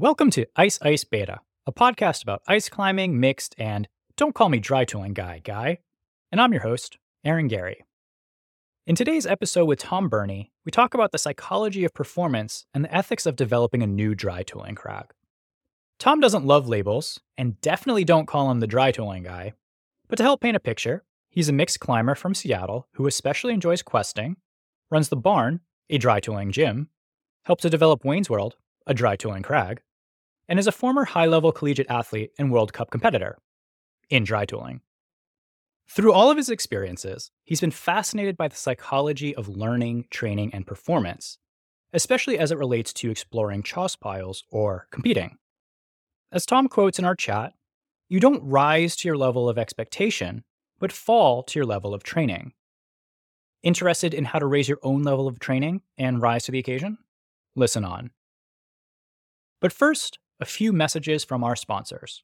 Welcome to Ice Ice Beta, a podcast about ice climbing, mixed, and don't call me dry tooling guy, guy. And I'm your host, Aaron Gary. In today's episode with Tom Beirne, we talk about the psychology of performance and the ethics of developing a new dry tooling crag. Tom doesn't love labels, and definitely don't call him the dry tooling guy. But to help paint a picture, he's a mixed climber from Seattle who especially enjoys questing, runs the Barn, a dry tooling gym, helped to develop Wayne's World, a dry tooling crag, and is a former high level collegiate athlete and World Cup competitor in dry tooling. Through all of his experiences, he's been fascinated by the psychology of learning, training, and performance, especially as it relates to exploring choss piles or competing. As Tom quotes in our chat, you don't rise to your level of expectation, but fall to your level of training. Interested in how to raise your own level of training and rise to the occasion? Listen on. But first, a few messages from our sponsors.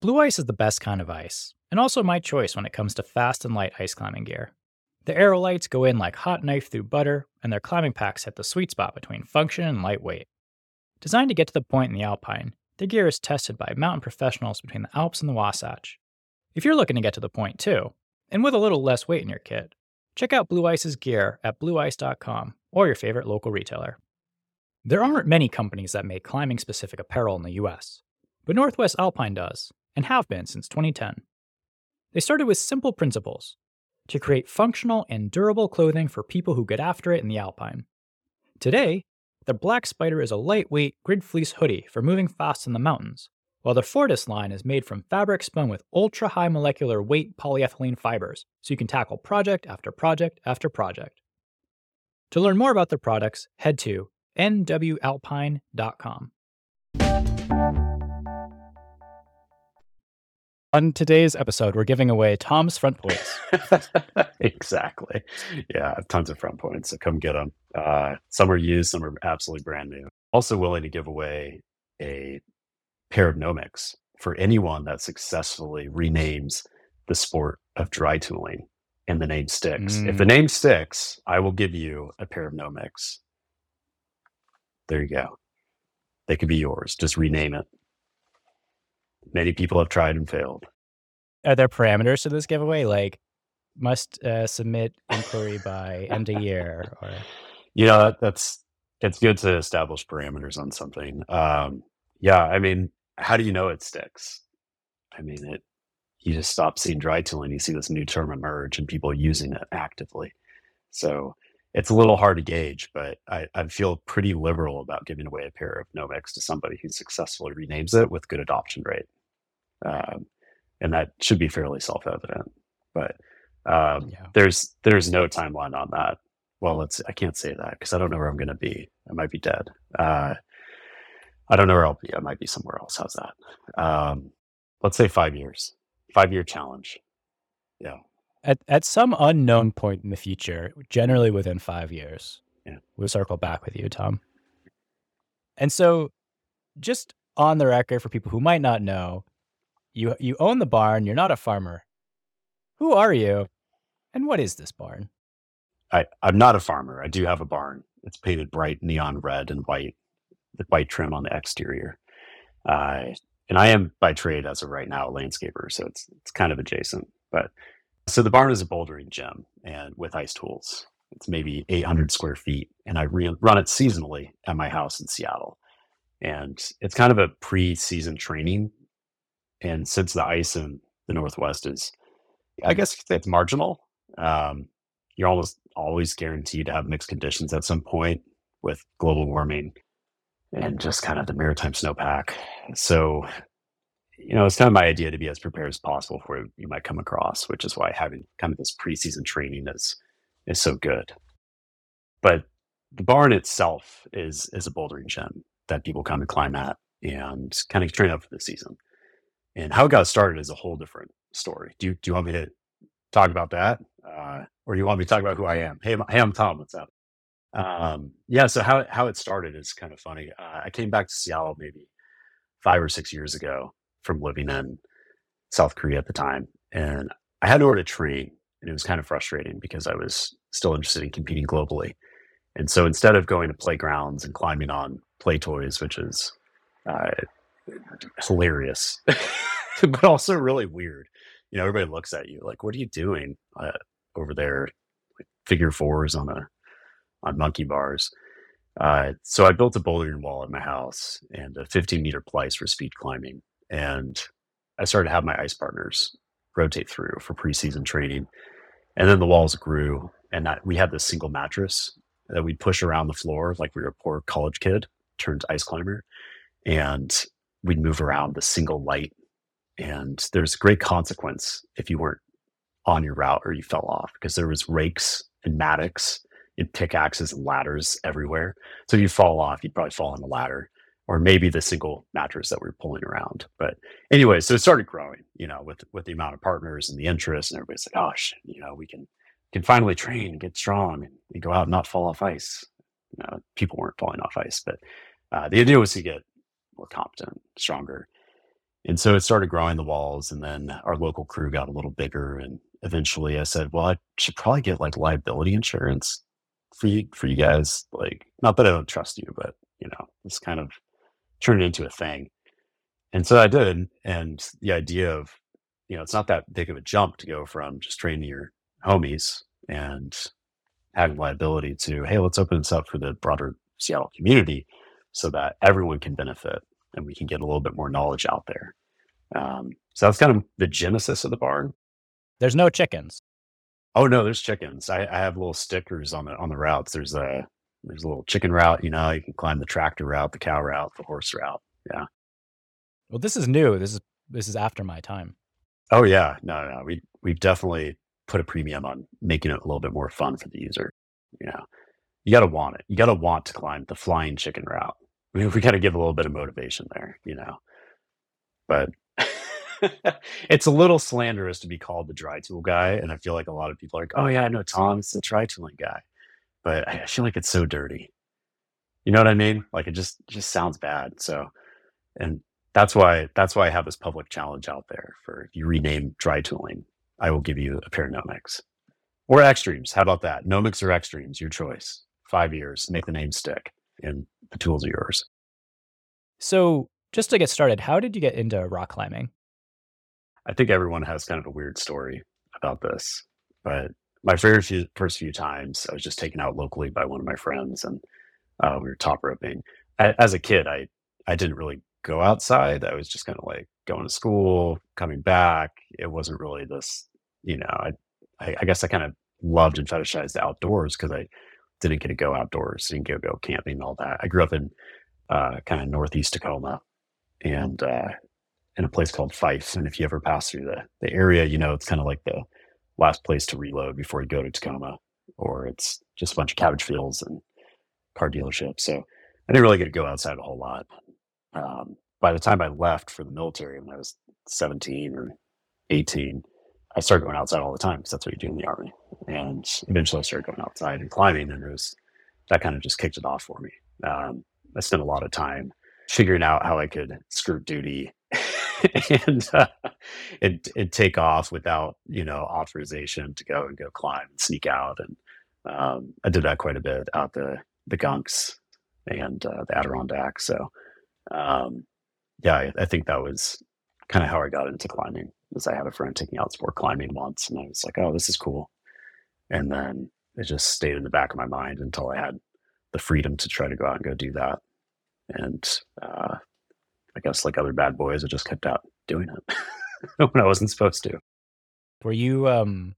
Blue ice is the best kind of ice, and also my choice when it comes to fast and light ice climbing gear. The Aerolites go in like hot knife through butter, and their climbing packs hit the sweet spot between function and lightweight. Designed to get to the point in the alpine, the gear is tested by mountain professionals between the Alps and the Wasatch. If you're looking to get to the point too, and with a little less weight in your kit, check out Blue Ice's gear at blueice.com or your favorite local retailer. There aren't many companies that make climbing specific apparel in the US, but Northwest Alpine does, and have been since 2010. They started with simple principles to create functional and durable clothing for people who get after it in the Alpine. Today, the Black Spider is a lightweight grid fleece hoodie for moving fast in the mountains, while the Fortis line is made from fabric spun with ultra high molecular weight polyethylene fibers, so you can tackle project after project after project. To learn more about their products, head to nwalpine.com. On today's episode, we're giving away Tom's front points. exactly. Yeah, tons of front points. So come get them. Uh, some are used, some are absolutely brand new. Also willing to give away a pair of Nomics for anyone that successfully renames the sport of dry tooling and the name sticks. Mm. If the mm. name sticks, I will give you a pair of Nomics. There you go. They could be yours. Just rename it. Many people have tried and failed. Are there parameters to this giveaway? Like, must uh, submit inquiry by end of year, or you know that, that's it's good to establish parameters on something. Um, yeah, I mean, how do you know it sticks? I mean, it. You just stop seeing dry tooling, you see this new term emerge, and people using it actively. So it's a little hard to gauge, but I, I, feel pretty liberal about giving away a pair of Nomics to somebody who successfully renames it with good adoption rate. Um, and that should be fairly self-evident. But um, yeah. there's there's no timeline on that. Well, let's I can't say that because I don't know where I'm going to be. I might be dead. Uh, I don't know where I'll be. I might be somewhere else. How's that? Um, let's say five years. Five year challenge. Yeah at at some unknown point in the future, generally within five years, yeah. we'll circle back with you, Tom. And so, just on the record for people who might not know, you you own the barn. You're not a farmer. Who are you, and what is this barn? I I'm not a farmer. I do have a barn. It's painted bright neon red and white, the white trim on the exterior. Uh, and I am by trade as of right now a landscaper, so it's it's kind of adjacent. But so the barn is a bouldering gym and with ice tools. It's maybe 800 square feet, and I re- run it seasonally at my house in Seattle. And it's kind of a pre-season training. And since the ice in the Northwest is, I guess it's marginal, um, you're almost always guaranteed to have mixed conditions at some point with global warming and just kind of the maritime snowpack. So you know, it's kind of my idea to be as prepared as possible for you might come across, which is why having kind of this preseason training is is so good. But the barn itself is is a bouldering gym that people come and climb at and kind of train up for the season. And how it got started is a whole different story. Do you, do you want me to talk about that, uh, or do you want me to talk about who I am? Hey, hey, I'm Tom. What's up? Um, yeah. So how how it started is kind of funny. Uh, I came back to Seattle maybe five or six years ago, from living in South Korea at the time. And I had to train. And it was kind of frustrating because I was still interested in competing globally. And so instead of going to playgrounds and climbing on play toys, which is uh, hilarious, but also really weird. You know, everybody looks at you like, "What are you doing uh, over there?" Figure fours on a on monkey bars. Uh, so I built a bouldering wall at my house and a 15 meter plies for speed climbing, and I started to have my ice partners rotate through for preseason training. And then the walls grew, and that, we had this single mattress that we'd push around the floor like we were a poor college kid turned ice climber, and we'd move around the single light. And there's a great consequence if you weren't on your route or you fell off because there was rakes and mattocks and pickaxes and ladders everywhere. So if you fall off, you'd probably fall on the ladder or maybe the single mattress that we are pulling around. But anyway, so it started growing, you know, with with the amount of partners and the interest, and everybody's like, "Gosh, you know, we can can finally train and get strong and go out and not fall off ice." You know, people weren't falling off ice, but uh, the idea was to get more competent, stronger. And so it started growing the walls, and then our local crew got a little bigger, and eventually I said, "Well, I should probably get like liability insurance for you for you guys. Like, not that I don't trust you, but you know, it's kind of turn it into a thing. And so I did. And the idea of, you know, it's not that big of a jump to go from just training your homies and having liability to, hey, let's open this up for the broader Seattle community so that everyone can benefit and we can get a little bit more knowledge out there. Um, so that's kind of the genesis of the barn. There's no chickens. Oh no, there's chickens. I, I have little stickers on the on the routes. There's a there's a little chicken route, you know, you can climb the tractor route, the cow route, the horse route. Yeah. Well, this is new. This is this is after my time. Oh yeah. No, no. We we've definitely put a premium on making it a little bit more fun for the user. You know. You gotta want it. You gotta want to climb the flying chicken route. I mean, we gotta give a little bit of motivation there, you know. But it's a little slanderous to be called the dry tool guy. And I feel like a lot of people are like, oh yeah, I know Tom's the dry tooling guy but I feel like it's so dirty. You know what I mean? Like it just just sounds bad. So, and that's why that's why I have this public challenge out there for if you rename dry tooling, I will give you a pair of Nomics or X-Dreams. How about that? Nomics or X-Dreams, your choice. Five years, make the name stick, and the tools are yours. So, just to get started, how did you get into rock climbing? I think everyone has kind of a weird story about this, but my first few, first few times, I was just taken out locally by one of my friends, and uh, we were top roping. As a kid, I I didn't really go outside. I was just kind of like going to school, coming back. It wasn't really this, you know. I I, I guess I kind of loved and fetishized the outdoors because I didn't get to go outdoors, didn't get to go camping all that. I grew up in uh, kind of northeast Tacoma, and uh, in a place called Fife. And if you ever pass through the the area, you know it's kind of like the last place to reload before you go to Tacoma, or it's just a bunch of cabbage fields and car dealerships. So I didn't really get to go outside a whole lot. Um, by the time I left for the military when I was 17 or 18, I started going outside all the time because that's what you do in the army. And eventually I started going outside and climbing, and it was that kind of just kicked it off for me. Um, I spent a lot of time figuring out how I could skirt duty and, uh, and and take off without you know authorization to go and go climb and sneak out. And um, I did that quite a bit out the the gunks and uh, the Adirondacks. So um, yeah, I, I, think that was kind of how I got into climbing. Was I had a friend taking out sport climbing once, and I was like, oh, this is cool. And then it just stayed in the back of my mind until I had the freedom to try to go out and go do that. And uh, I guess like other bad boys, I just kept out doing it when I wasn't supposed to. Were you um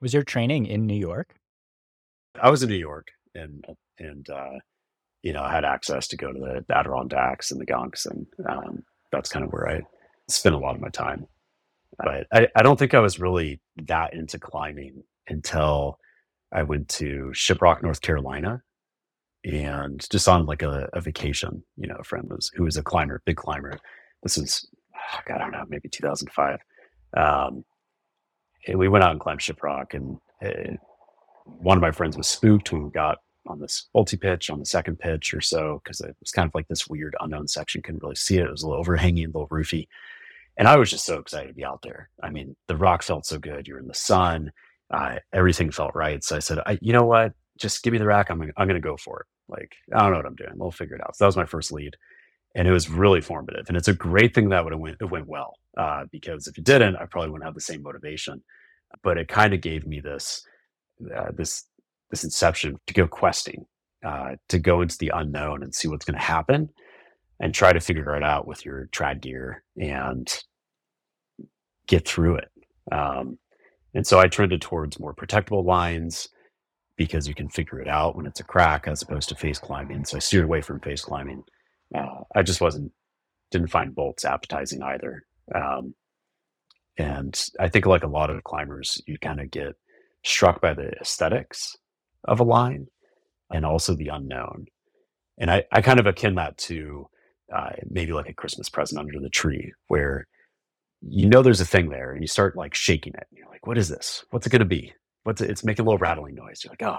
was your training in New York? I was in New York and and uh you know, I had access to go to the Adirondacks and the Gunks and um that's kind of where I spent a lot of my time. But I, I don't think I was really that into climbing until I went to Shiprock, North Carolina and just on like a, a, vacation, you know, a friend was who was a climber, big climber. This is, I don't know, maybe 2005. Um, we went out and climbed Shiprock, and uh, one of my friends was spooked when we got on this multi pitch on the second pitch or so because it was kind of like this weird unknown section. Couldn't really see it. It was a little overhanging, a little roofy, and I was just so excited to be out there. I mean, the rock felt so good. You're in the sun. Uh, everything felt right. So I said, I, you know what? Just give me the rack. I'm, I'm going to go for it. Like, I don't know what I'm doing. We'll figure it out. So that was my first lead. And it was really formative. And it's a great thing that would have went, it went well. Uh, because if it didn't, I probably wouldn't have the same motivation. But it kind of gave me this, uh, this, this inception to go questing, uh, to go into the unknown and see what's going to happen and try to figure it out with your trad gear and get through it. Um, and so I trended towards more protectable lines because you can figure it out when it's a crack as opposed to face climbing. So I steered away from face climbing. Uh, I just wasn't, didn't find bolts appetizing either. Um, and I think like a lot of climbers, you kind of get struck by the aesthetics of a line and also the unknown. And I, I kind of akin that to uh, maybe like a Christmas present under the tree where you know there's a thing there and you start like shaking it. And You're like, what is this? What's it going to be? What's it? It's making a little rattling noise. You're like, oh,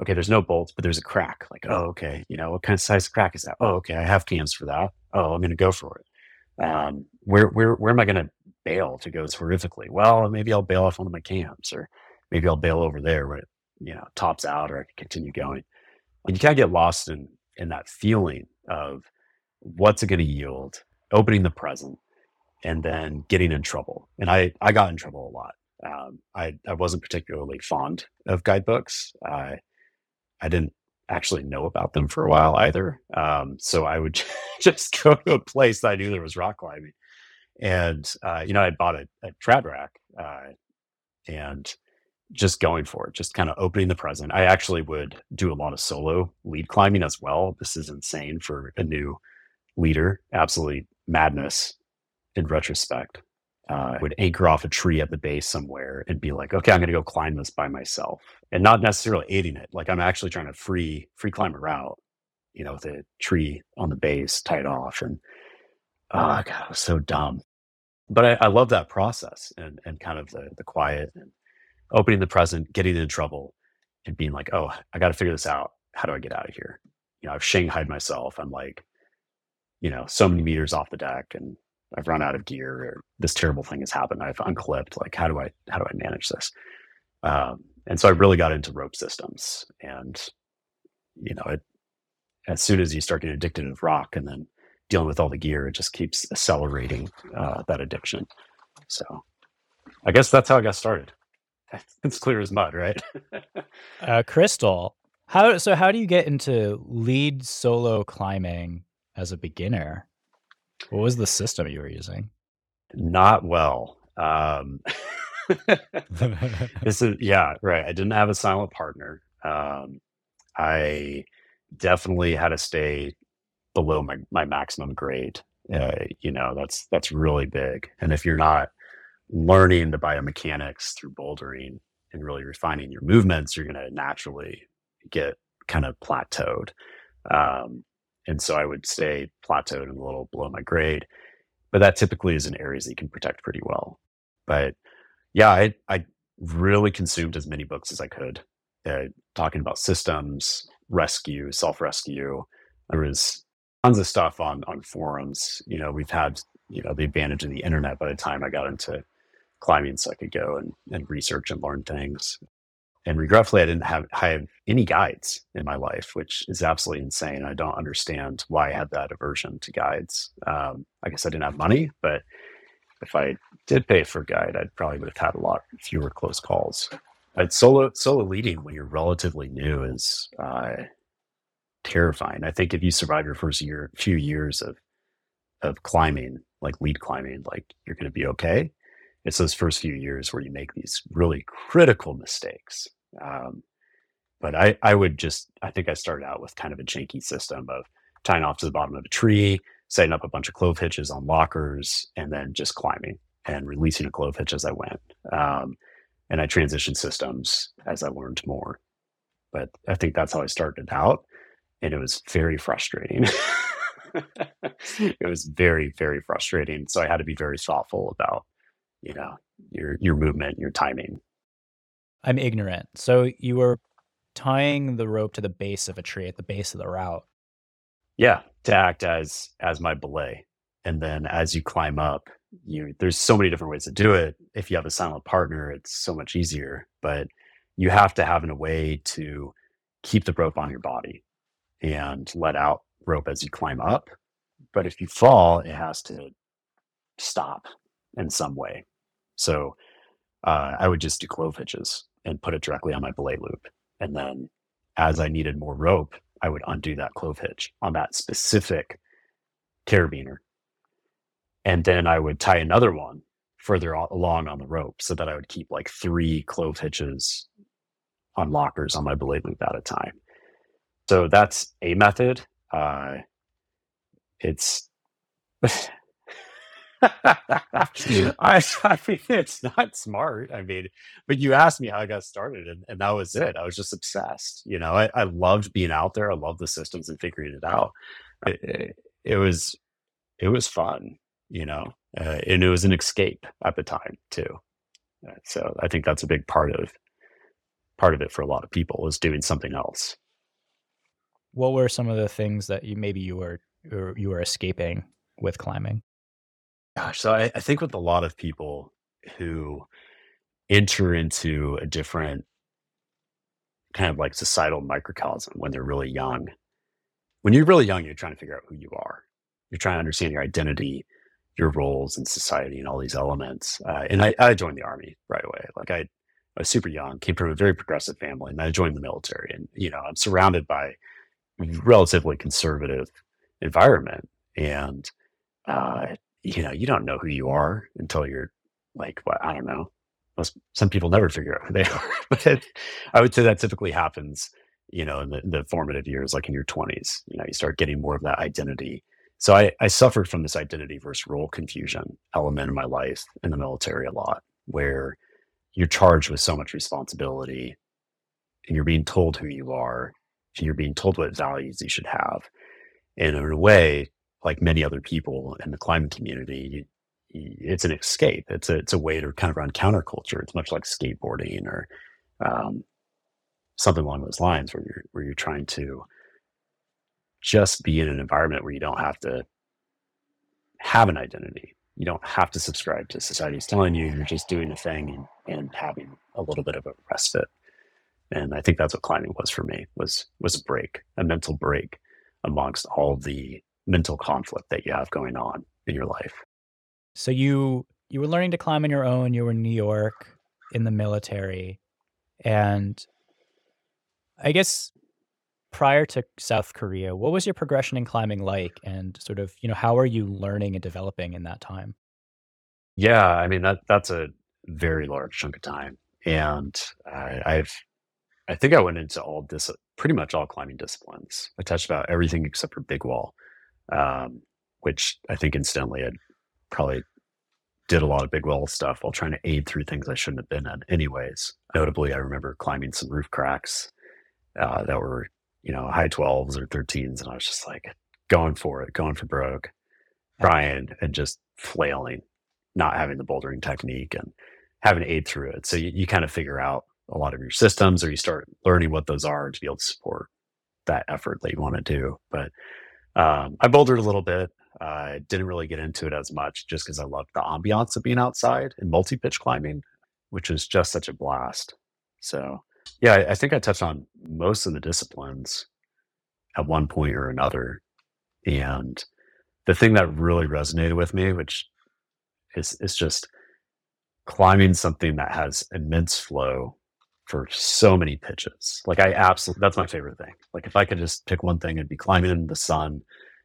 okay, there's no bolts, but there's a crack. Like, oh, okay, you know, what kind of size crack is that? Oh, okay, I have cams for that. Oh, I'm going to go for it. Um, where, where, where am I going to bail to go horrifically? Well, maybe I'll bail off one of my cams or maybe I'll bail over there where it, you know, tops out or I can continue going. And you kind of get lost in, in that feeling of what's it going to yield, opening the present, and then getting in trouble. And I, I got in trouble a lot. Um, I, I wasn't particularly fond of guidebooks. I, I didn't actually know about them for a while either. Um, so I would just go to a place that I knew there was rock climbing. And, uh, you know, I bought a, a trad rack uh, and just going for it, just kind of opening the present. I actually would do a lot of solo lead climbing as well. This is insane for a new leader. Absolutely madness in retrospect. Uh, would anchor off a tree at the base somewhere and be like, okay, I'm going to go climb this by myself, and not necessarily aiding it. Like I'm actually trying to free free climb a route, you know, with a tree on the base tied off, and oh god, it was so dumb. But I, I love that process and and kind of the the quiet and opening the present, getting in trouble, and being like, oh, I got to figure this out. How do I get out of here? You know, I've shanghaied myself. I'm like, you know, so many meters off the deck, and I've run out of gear or this terrible thing has happened. I've unclipped. Like, how do I how do I manage this? Um, and so I really got into rope systems, and you know, it, as soon as you start getting addicted to rock, and then dealing with all the gear, it just keeps accelerating uh, that addiction. So, I guess that's how I got started. It's clear as mud, right? uh, Crystal, how so? How do you get into lead solo climbing as a beginner? What was the system you were using? Not well. Um, this is yeah, right. I didn't have a silent partner. Um, I definitely had to stay below my, my maximum grade. Uh, you know, that's that's really big. And if you're not learning the biomechanics through bouldering and really refining your movements, you're going to naturally get kind of plateaued. Um, and so I would stay plateaued and a little below my grade. But that typically is in areas that you can protect pretty well. But yeah, I, I really consumed as many books as I could, uh, talking about systems, rescue, self rescue. There was tons of stuff on on forums. You know, we've had you know the advantage of the internet by the time I got into climbing, so I could go and, and research and learn things. And regretfully, I didn't have, have any guides in my life, which is absolutely insane. I don't understand why I had that aversion to guides. Um, I guess I didn't have money, but if I did pay for a guide, I'd probably would have had a lot fewer close calls. But solo solo leading when you're relatively new is uh, terrifying. I think if you survive your first year, few years of of climbing, like lead climbing, like you're going to be okay. It's those first few years where you make these really critical mistakes um, but I, I would just, I think I started out with kind of a janky system of tying off to the bottom of a tree, setting up a bunch of clove hitches on lockers, and then just climbing and releasing a clove hitch as I went. Um, and I transitioned systems as I learned more. But I think that's how I started out. And it was very frustrating. it was very, very frustrating. So I had to be very thoughtful about, you know, your your movement, your timing, I'm ignorant. So you were tying the rope to the base of a tree at the base of the route. Yeah, to act as as my belay. And then as you climb up, you there's so many different ways to do it. If you have a silent partner, it's so much easier. But you have to have a way to keep the rope on your body. and let out rope as you climb up. But if you fall, it has to stop in some way. So uh, I would just do clove hitches and put it directly on my belay loop. And then as I needed more rope, I would undo that clove hitch on that specific carabiner. And then I would tie another one further along on the rope so that I would keep like three clove hitches on lockers on my belay loop at a time. So that's a method. Uh, it's I, I mean, it's not smart. I mean, but you asked me how I got started, and, and that was it. I was just obsessed. You know, I, I loved being out there. I loved the systems and figuring it out. It, it, it was, it was fun. You know, uh, and it was an escape at the time too. Uh, so I think that's a big part of part of it for a lot of people is doing something else. What were some of the things that you maybe you were you were escaping with climbing? Gosh, so I, I think with a lot of people who enter into a different kind of like societal microcosm when they're really young. When you're really young, you're trying to figure out who you are. You're trying to understand your identity, your roles in society, and all these elements. Uh, and I, I, joined the army right away. Like I, I, was super young, came from a very progressive family, and I joined the military. And you know, I'm surrounded by relatively conservative environment, and uh, you know, you don't know who you are until you're like, what, I don't know. Most, some people never figure out who they are, but I would say that typically happens, you know, in the, the, formative years, like in your 20s, you know, you start getting more of that identity. So I, I suffered from this identity versus role confusion element in my life in the military a lot, where you're charged with so much responsibility and you're being told who you are and you're being told what values you should have. And in a way, like many other people in the climbing community, it's an escape. It's a it's a way to kind of run counterculture. It's much like skateboarding or um, something along those lines, where you're where you're trying to just be in an environment where you don't have to have an identity. You don't have to subscribe to society's telling you. You're just doing a thing and, and having a little bit of a respite. And I think that's what climbing was for me was was a break, a mental break amongst all the mental conflict that you have going on in your life. So you you were learning to climb on your own. You were in New York in the military, and I guess prior to South Korea, what was your progression in climbing like, and sort of you know how are you learning and developing in that time? Yeah, I mean that that's a very large chunk of time, and I, I've I think I went into all this pretty much all climbing disciplines. I touched about everything except for big wall um, which I think incidentally I probably did a lot of big wall stuff while trying to aid through things I shouldn't have been in anyways. Notably, I remember climbing some roof cracks uh, that were, you know, high 12s or 13s. And I was just like going for it, going for broke, trying and just flailing, not having the bouldering technique and having to aid through it. So you, you kind of figure out a lot of your systems or you start learning what those are to be able to support that effort that you want to do. But um, I bouldered a little bit. I didn't really get into it as much just because I loved the ambiance of being outside and multi pitch climbing, which is just such a blast. So, yeah, I, I think I touched on most of the disciplines at one point or another. And the thing that really resonated with me, which is, is just climbing something that has immense flow for so many pitches. Like I absolutely, that's my favorite thing. Like if I could just pick one thing, it'd be climbing in the sun,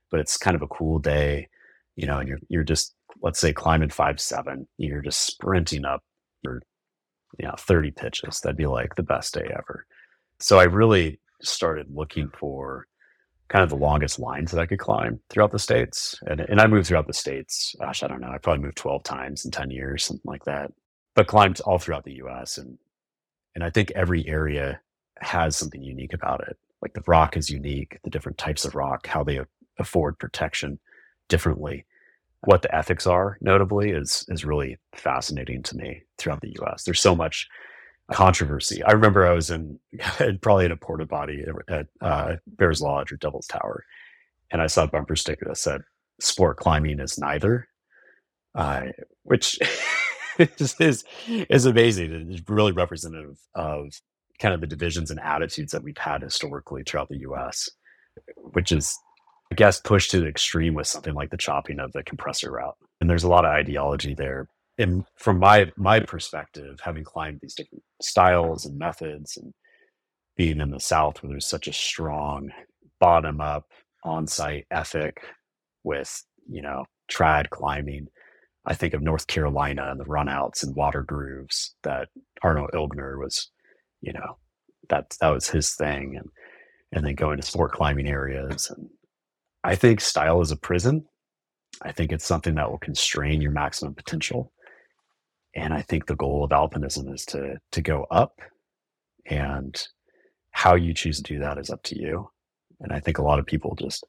but it's kind of a cool day, you know, and you're, you're just, let's say climbing five, seven, you're just sprinting up for, you know, 30 pitches. That'd be like the best day ever. So I really started looking for kind of the longest lines that I could climb throughout the States. And, and I moved throughout the States. Gosh, I don't know. I probably moved 12 times in 10 years, something like that, but climbed all throughout the US and and I think every area has something unique about it. Like the rock is unique, the different types of rock, how they afford protection differently. What the ethics are, notably, is is really fascinating to me throughout the U.S. There's so much controversy. I remember I was in probably in a porta potty at uh, Bears Lodge or Devil's Tower, and I saw a bumper sticker that said "Sport climbing is neither," uh, which just is is amazing and it's really representative of kind of the divisions and attitudes that we've had historically throughout the U.S. which is, I guess, pushed to the extreme with something like the chopping of the compressor route. And there's a lot of ideology there. And from my my perspective, having climbed these different styles and methods, and being in the South where there's such a strong bottom up on site ethic with you know trad climbing. I think of North Carolina and the runouts and water grooves that Arno Ilgner was, you know, that that was his thing, and and then going to sport climbing areas. And I think style is a prison. I think it's something that will constrain your maximum potential. And I think the goal of alpinism is to to go up, and how you choose to do that is up to you. And I think a lot of people just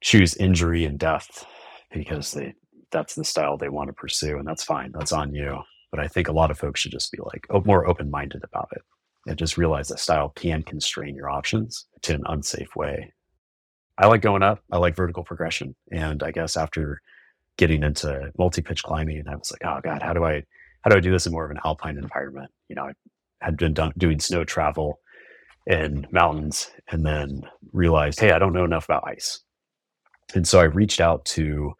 choose injury and death because they that's the style they want to pursue, and that's fine. That's on you. But I think a lot of folks should just be like more open minded about it and just realize that style can constrain your options to an unsafe way. I like going up. I like vertical progression. And I guess after getting into multi-pitch climbing, and I was like, oh God, how do I how do I do this in more of an alpine environment? You know, I had been done, doing snow travel in mountains and then realized, hey, I don't know enough about ice. And so I reached out to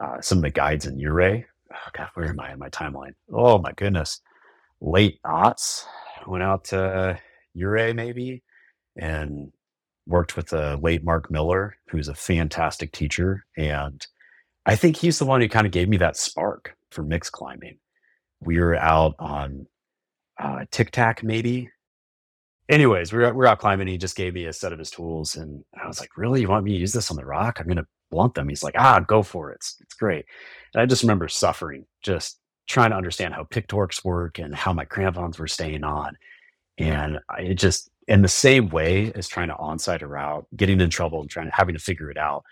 uh, some of the guides in Ouray. Oh God, where am I in my timeline? Oh my goodness. Late aughts, went out to Ouray maybe and worked with the late Mark Miller, who's a fantastic teacher. And I think he's the one who kind of gave me that spark for mixed climbing. We were out on uh, Tic Tac maybe. Anyways, we we're, we out climbing. He just gave me a set of his tools. And I was like, really? You want me to use this on the rock? I'm to blunt them. He's like, ah, go for it. It's, it's great. And I just remember suffering just trying to understand how pick torques work and how my crampons were staying on. And it just, in the same way as trying to onsite a route, getting in trouble and trying to having to figure it out,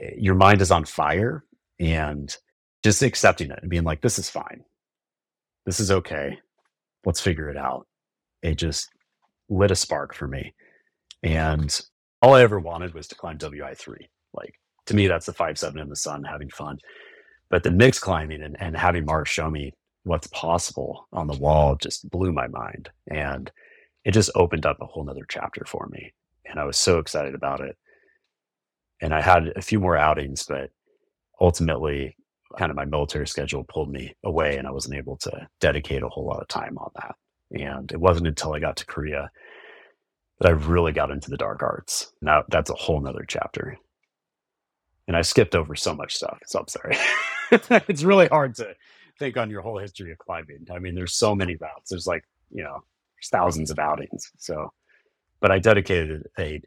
eh, your mind is on fire and just accepting it and being like, this is fine. This is okay. Let's figure it out. It just lit a spark for me. And all I ever wanted was to climb WI3. Like to me, that's the five seven in the sun, having fun. But the mix climbing and, and having Mark show me what's possible on the wall just blew my mind. And it just opened up a whole nother chapter for me. And I was so excited about it. And I had a few more outings, but ultimately, kind of my military schedule pulled me away and I wasn't able to dedicate a whole lot of time on that. And it wasn't until I got to Korea that I really got into the dark arts. Now that's a whole nother chapter. And I skipped over so much stuff. So I'm sorry. it's really hard to think on your whole history of climbing. I mean, there's so many routes. There's like, you know, there's thousands of outings. So, but I dedicated a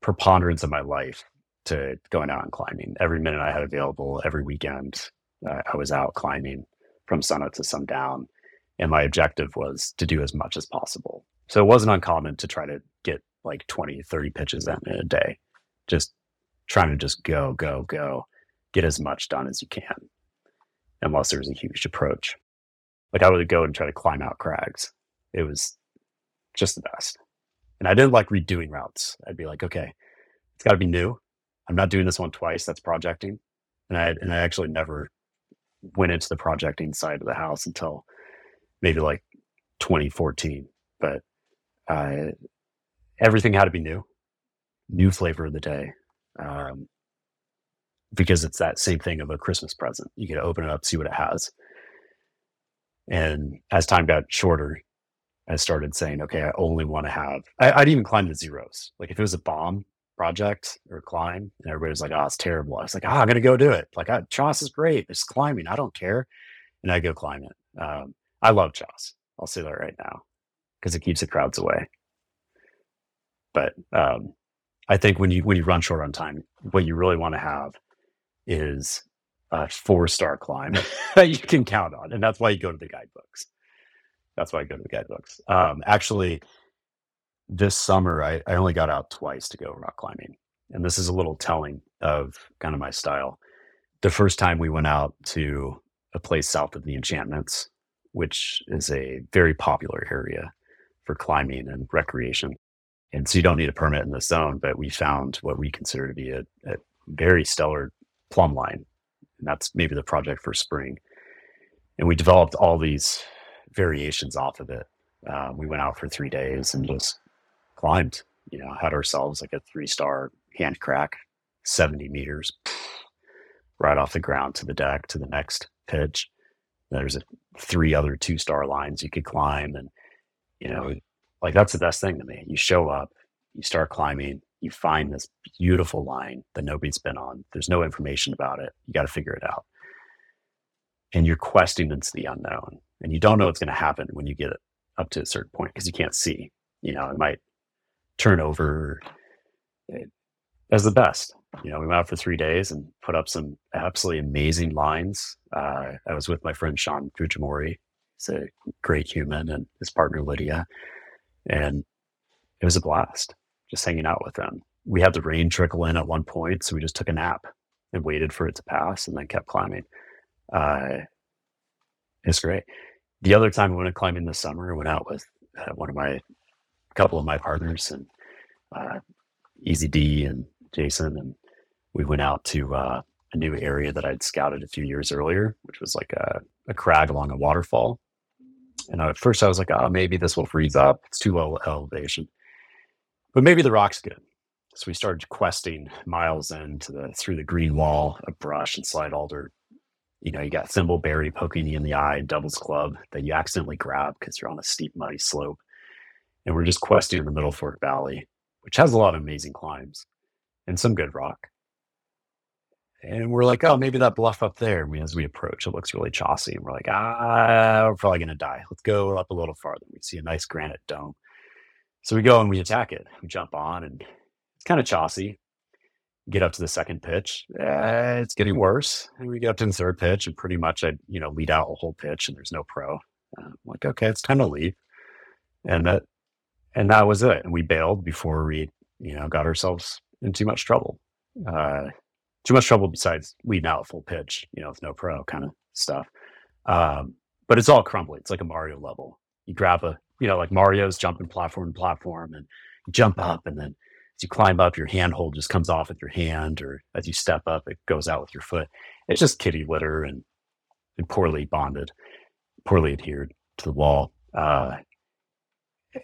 preponderance of my life to going out and climbing. Every minute I had available, every weekend, uh, I was out climbing from sunup to sundown. And my objective was to do as much as possible. So it wasn't uncommon to try to get like 20, 30 pitches in, in a day, just trying to just go, go, go get as much done as you can, unless there's a huge approach. Like I would go and try to climb out crags. It was just the best. And I didn't like redoing routes. I'd be like, okay, it's got to be new. I'm not doing this one twice. That's projecting. And I and I actually never went into the projecting side of the house until maybe like 2014. But uh, everything had to be new, new flavor of the day. Um, because it's that same thing of a Christmas present. You get to open it up, see what it has. And as time got shorter, I started saying, okay, I only want to have, I, would even climb the zeros. Like if it was a bomb project or climb and everybody was like, oh, it's terrible. I was like, oh, I'm going to go do it. Like, oh, choss is great. It's climbing. I don't care. And I go climb it. Um, I love choss. I'll say that right now because it keeps the crowds away. But um, I think when you when you run short on time, what you really want to have is a four star climb that you can count on. And that's why you go to the guidebooks. That's why I go to the guidebooks. Um, actually, this summer, I, I only got out twice to go rock climbing. And this is a little telling of kind of my style. The first time we went out to a place south of the Enchantments, which is a very popular area for climbing and recreation. And so you don't need a permit in this zone, but we found what we consider to be a, a very stellar plumb line. And that's maybe the project for spring. And we developed all these variations off of it. Uh, we went out for three days and just climbed You know, had ourselves like a three star hand crack, 70 meters right off the ground to the deck to the next pitch. There's a, three other two star lines you could climb. And, you know, like that's the best thing to me. You show up, you start climbing, you find this beautiful line that nobody's been on. There's no information about it. You got to figure it out. And you're questing into the unknown. And you don't know what's going to happen when you get up to a certain point because you can't see. You know, it might turn over. As the best. You know, we went out for three days and put up some absolutely amazing lines. Uh, I was with my friend Sean Fujimori. He's a great human and his partner Lydia. And it was a blast just hanging out with them. We had the rain trickle in at one point, so we just took a nap and waited for it to pass and then kept climbing. Uh, it's great. The other time I went climbing this summer, I went out with uh, one of my, couple of my partners and uh, Easy D and Jason, and we went out to uh, a new area that I'd scouted a few years earlier, which was like a, a crag along a waterfall. And at first I was like, oh, maybe this will freeze up. It's too low elevation. But maybe the rock's good. So we started questing miles into the through the green wall of brush and slide alder. You know, you got thimbleberry poking you in the eye, devil's club that you accidentally grab because you're on a steep, muddy slope. And we're just questing in the Middle Fork Valley, which has a lot of amazing climbs and some good rock. And we're like, oh, maybe that bluff up there. And as we approach, it looks really chossy. And we're like, ah, we're probably going to die. Let's go up a little farther. We see a nice granite dome. So we go and we attack it. We jump on, and it's kind of chossy. Get up to the second pitch. Eh, it's getting worse. And we get up to the third pitch, and pretty much I, you know, lead out a whole pitch, and there's no pro. Uh, like, okay, it's time to leave. And that, and that was it. And we bailed before we, you know, got ourselves in too much trouble. Uh, too much trouble besides leading out at full pitch, you know, with no pro kind of stuff. Um, but it's all crumbly. It's like a Mario level. You grab a, you know, like Mario's jumping platform to platform and you jump up and then as you climb up, your handhold just comes off with your hand, or as you step up, it goes out with your foot. It's just kitty litter and, and poorly bonded, poorly adhered to the wall. Uh,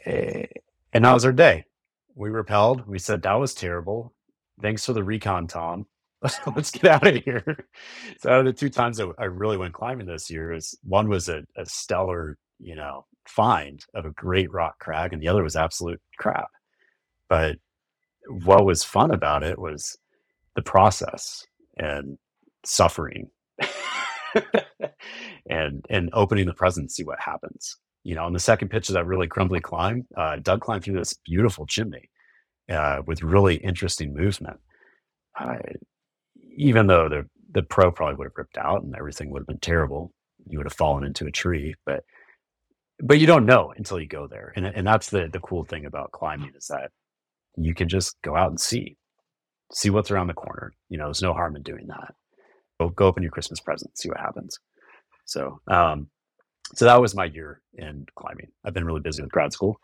eh, and that was our day. We rappelled. We said that was terrible. Thanks for the recon, Tom. let's get out of here. So out of the two times that I really went climbing this year, is one was a, a stellar, you know, find of a great rock crag, and the other was absolute crap. But what was fun about it was the process and suffering and and opening the present, see what happens. You know, on the second pitch of that really crumbly climb, uh, Doug climbed through this beautiful chimney uh, with really interesting movement. Uh, even though the the pro probably would have ripped out and everything would have been terrible, you would have fallen into a tree. But but you don't know until you go there, and and that's the the cool thing about climbing is that you can just go out and see see what's around the corner. You know, there's no harm in doing that. Go go open your Christmas present, see what happens. So um, so that was my year in climbing. I've been really busy with grad school,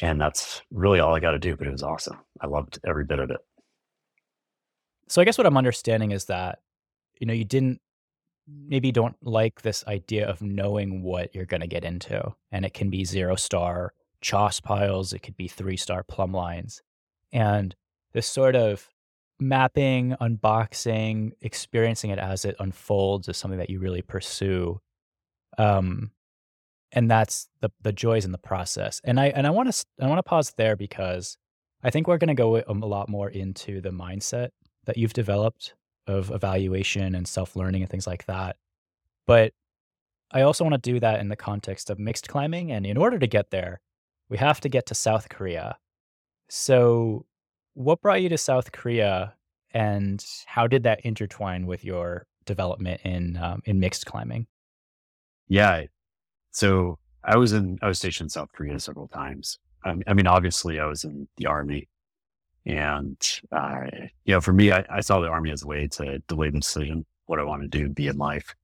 and that's really all I got to do. But it was awesome. I loved every bit of it. So I guess what I'm understanding is that, you know, you didn't maybe don't like this idea of knowing what you're going to get into. And it can be zero star choss piles, it could be three star plumb lines. And this sort of mapping, unboxing, experiencing it as it unfolds is something that you really pursue. Um, and that's the the joys in the process. And I and I want to I want to pause there because I think we're going to go a lot more into the mindset that you've developed of evaluation and self learning and things like that. But I also want to do that in the context of mixed climbing. And in order to get there, we have to get to South Korea. So, what brought you to South Korea and how did that intertwine with your development in um, in mixed climbing? Yeah. So I was in I was stationed in South Korea several times. I mean, obviously, I was in the army, and, uh, you know, for me, I, I, saw the army as a way to delay the decision, what I want to do, be in life.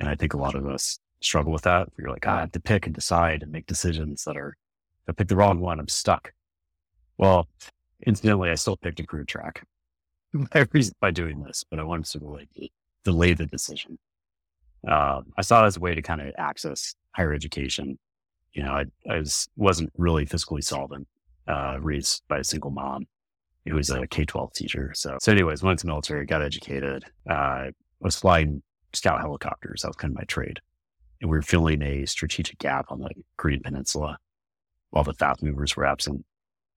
And I think a lot of us struggle with that. You're like, ah, I have to pick and decide and make decisions that are, if I pick the wrong one, I'm stuck. Well, incidentally, I still picked a career track by doing this, but I wanted to delay, delay the decision. Uh, I saw it as a way to kind of access higher education. You know, I, I was, wasn't really fiscally solvent uh, raised by a single mom who was a K 12 teacher. So, so, anyways, went to the military, got educated, uh, was flying scout helicopters. That was kind of my trade. And we were filling a strategic gap on the Korean Peninsula while the fast movers were absent.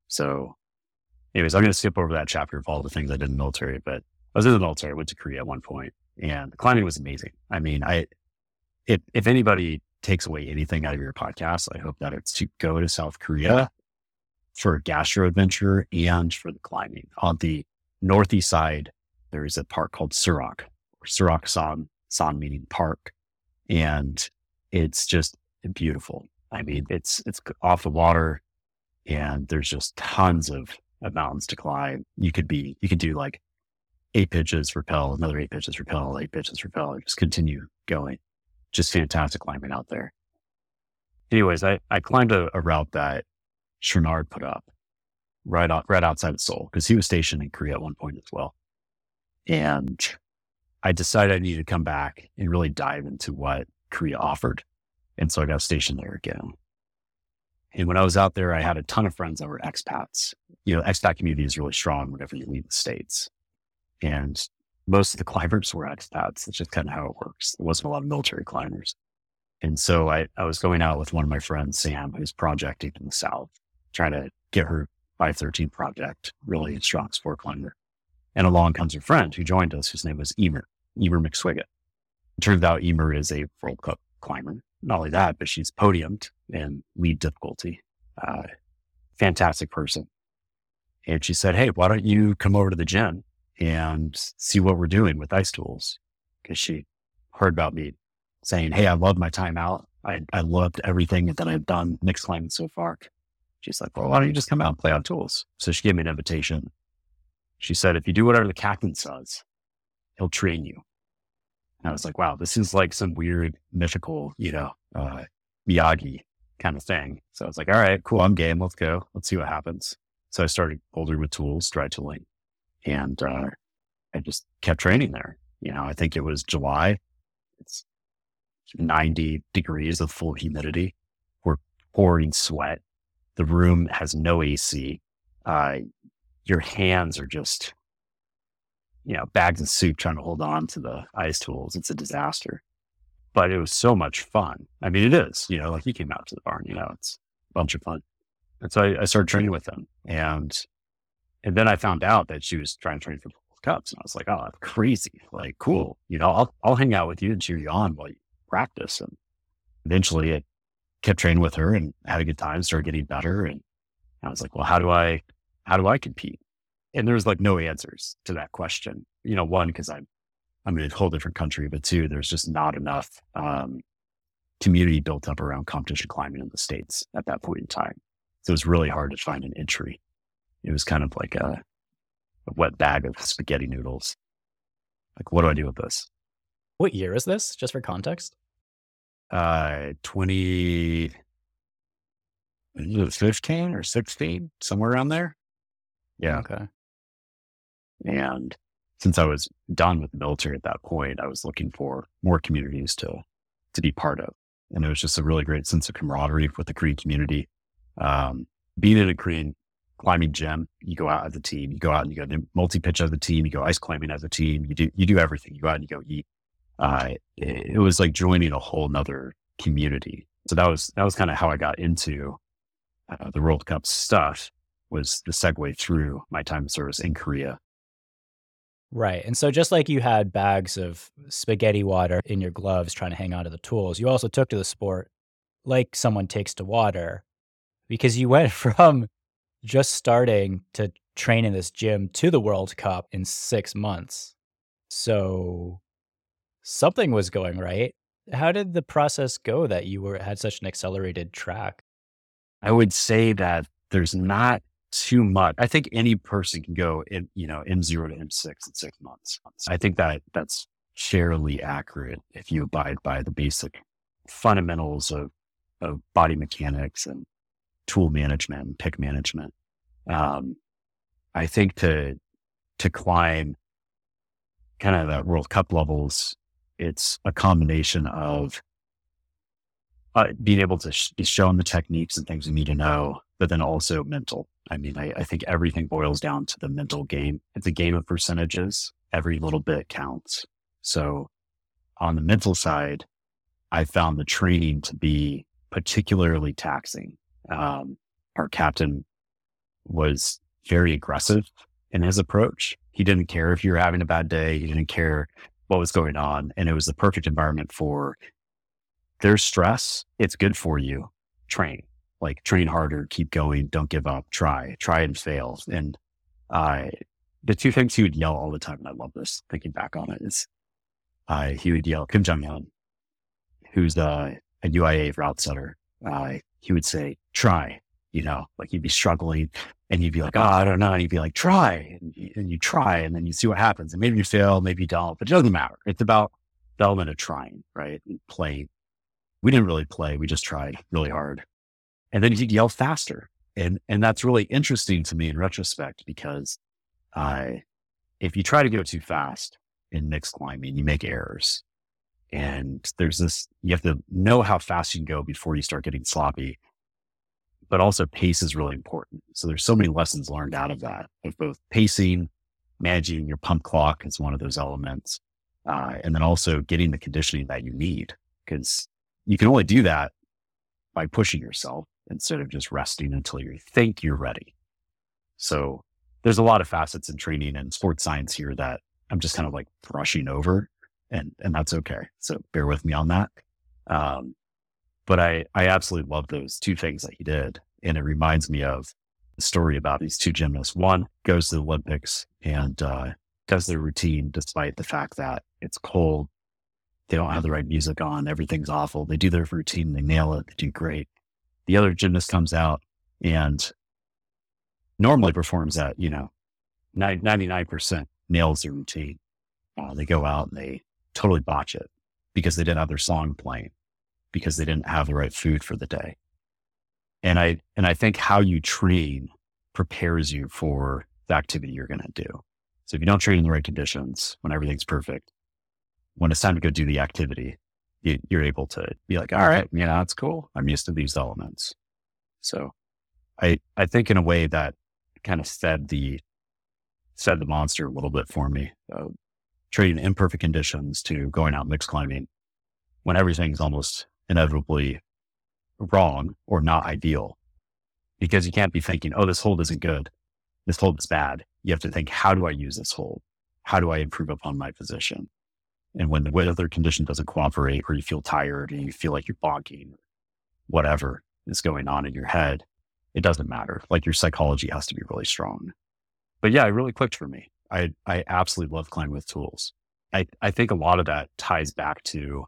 So, anyways, I'm going to skip over that chapter of all the things I did in the military, but I was in the military, I went to Korea at one point, and the climbing was amazing. I mean, I, if, if anybody takes away anything out of your podcast, I hope that it's to go to South Korea for a gastro adventure and for the climbing. On the northeast side, there is a park called Seorak, or Seorak San, San meaning park. And it's just beautiful. I mean, it's, it's off the water and there's just tons of, of mountains to climb. You could be, you could do like eight pitches, rappel, another eight pitches, rappel, eight pitches, rappel, and just continue going. Just fantastic climbing out there. Anyways, I, I climbed a, a route that Chouinard put up right out, right outside of Seoul because he was stationed in Korea at one point as well. And I decided I needed to come back and really dive into what Korea offered. And so I got stationed there again. And when I was out there, I had a ton of friends that were expats. You know, expat community is really strong whenever you leave the States. And most of the climbers were expats. That's just kind of how it works. There wasn't a lot of military climbers. And so I, I was going out with one of my friends, Sam, who's projecting in the South, trying to get her 513 project, really strong sport climber. And along comes her friend who joined us, whose name was Emer, Emer McSwigget. It turns out Emer is a World Cup climber. Not only that, but she's podiumed in lead difficulty. Uh, fantastic person. And she said, Hey, why don't you come over to the gym and see what we're doing with ice tools? Because she heard about me saying, Hey, I love my time out. I, I loved everything that I've done mixed climbing so far. She's like, Well, why don't you just come out and play on tools? So she gave me an invitation. She said, If you do whatever the captain says, he'll train you. And I was like, Wow, this is like some weird mythical, you know, uh, Miyagi kind of thing. So I was like, All right, cool. I'm game. Let's go. Let's see what happens. So I started bouldering with tools, dry tooling, and uh, I just kept training there. You know, I think it was July. It's 90 degrees of full humidity. We're pouring sweat. The room has no AC. Uh, your hands are just, you know, bags of soup trying to hold on to the ice tools. It's a disaster. But it was so much fun. I mean, it is, you know, like he came out to the barn, you know, it's a bunch of fun. And so I, I started training with them. And and then I found out that she was trying to train for cups. And I was like, oh, that's crazy. Like, cool. You know, I'll I'll hang out with you and cheer you on while you practice. And eventually I kept training with her and had a good time, started getting better. And I was like, well, how do I, how do I compete? And there was like no answers to that question. You know, one, because I'm, I'm in a whole different country, but two, there's just not enough, um, community built up around competition climbing in the States at that point in time. So it was really hard to find an entry. It was kind of like a, a wet bag of spaghetti noodles. Like, what do I do with this? What year is this, just for context? Uh, 20, 15 or 16, somewhere around there. Yeah. Okay. And since I was done with the military at that point, I was looking for more communities to, to be part of. And it was just a really great sense of camaraderie with the Korean community. Um, being in a Korean climbing gym, you go out as a team, you go out and you go multi pitch as a team, you go ice climbing as a team, you do, you do everything. You go out and you go eat uh, it, it was like joining a whole nother community. So that was, that was kind of how I got into uh, the World Cup stuff was the segue through my time of service in Korea. Right. And so just like you had bags of spaghetti water in your gloves trying to hang on to the tools, you also took to the sport like someone takes to water because you went from just starting to train in this gym to the World Cup in six months. So something was going right. How did the process go that you were had such an accelerated track? I would say that there's not too much. I think any person can go in, you know, M0 to M6 in six months. I think that that's fairly accurate if you abide by the basic fundamentals of, of body mechanics and tool management and pick management. Um, I think to, to climb kind of that World Cup levels, it's a combination of uh, being able to sh- be shown the techniques and things you need to know, but then also mental. I mean, I, I think everything boils down to the mental game. It's a game of percentages. Every little bit counts. So on the mental side, I found the training to be particularly taxing. Um, our captain was very aggressive in his approach. He didn't care if you were having a bad day. He didn't care what was going on. And it was the perfect environment for there's stress. It's good for you. Train, like train harder, keep going, don't give up, try, try and fail. And uh, the two things he would yell all the time, and I love this thinking back on it, is uh, he would yell, Kim Jong un, who's uh, a UIAA route setter. Uh, he would say, try, you know, like he'd be struggling and you'd be like, oh, I don't know. And you'd be like, try. And you, and you try and then you see what happens. And maybe you fail, maybe you don't, but it doesn't matter. It's about the element of trying, right? And playing. We didn't really play. We just tried really hard. And then he'd yell faster. And, and that's really interesting to me in retrospect because uh, if you try to go too fast in mixed climbing, you make errors. And there's this, you have to know how fast you can go before you start getting sloppy but also pace is really important. So there's so many lessons learned out of that, of both pacing, managing your pump clock is one of those elements, uh, and then also getting the conditioning that you need because you can only do that by pushing yourself instead of just resting until you think you're ready. So there's a lot of facets in training and sports science here that I'm just kind of like brushing over and, and that's okay. So bear with me on that. Um, but I, I absolutely love those two things that he did. And it reminds me of the story about these two gymnasts. One goes to the Olympics and uh, does their routine despite the fact that it's cold. They don't have the right music on. Everything's awful. They do their routine. They nail it. They do great. The other gymnast comes out and normally performs at, you know, 99% nails their routine. Uh, they go out and they totally botch it because they didn't have their song playing because they didn't have the right food for the day. And I, and I think how you train prepares you for the activity you're going to do. So if you don't train in the right conditions when everything's perfect, when it's time to go do the activity, you, are able to be like, all right, yeah, that's cool. I'm used to these elements. So I, I think in a way that kind of fed the, fed the monster a little bit for me, uh, trading imperfect conditions to going out mixed climbing when everything's almost inevitably wrong or not ideal because you can't be thinking, oh, this hold isn't good. This hold is bad. You have to think, how do I use this hold? How do I improve upon my position? And when the weather condition doesn't cooperate or you feel tired and you feel like you're bonking, whatever is going on in your head, it doesn't matter. Like your psychology has to be really strong. But yeah, it really clicked for me. I, I absolutely love climbing with tools. I, I think a lot of that ties back to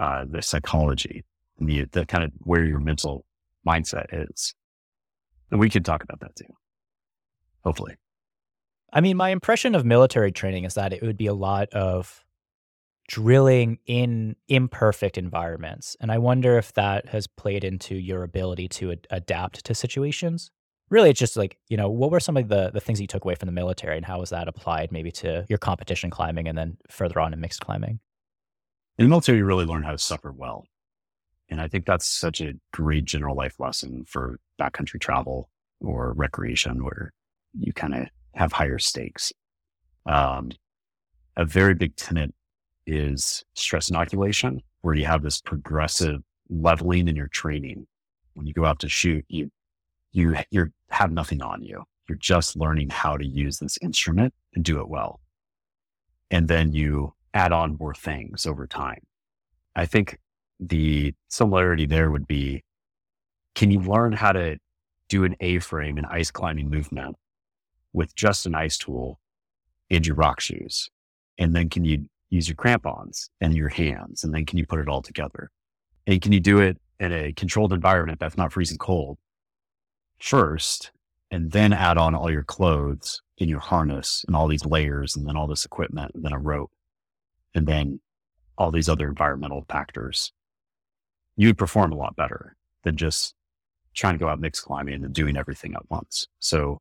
uh, the psychology the, the kind of where your mental mindset is. And we could talk about that too, hopefully. I mean, my impression of military training is that it would be a lot of drilling in imperfect environments. And I wonder if that has played into your ability to ad- adapt to situations. Really, it's just like, you know, what were some of the, the things you took away from the military and how was that applied maybe to your competition climbing and then further on in mixed climbing? In the military, you really learn how to suffer well. And I think that's such a great general life lesson for backcountry travel or recreation where you kind of have higher stakes. Um, a very big tenet is stress inoculation, where you have this progressive leveling in your training. When you go out to shoot, you, you, you have nothing on you. You're just learning how to use this instrument and do it well. And then you add on more things over time. I think the similarity there would be can you learn how to do an A frame and ice climbing movement with just an ice tool and your rock shoes? And then can you use your crampons and your hands? And then can you put it all together? And can you do it in a controlled environment that's not freezing cold first, and then add on all your clothes and your harness and all these layers and then all this equipment and then a rope? And then all these other environmental factors, you'd perform a lot better than just trying to go out mixed climbing and doing everything at once. So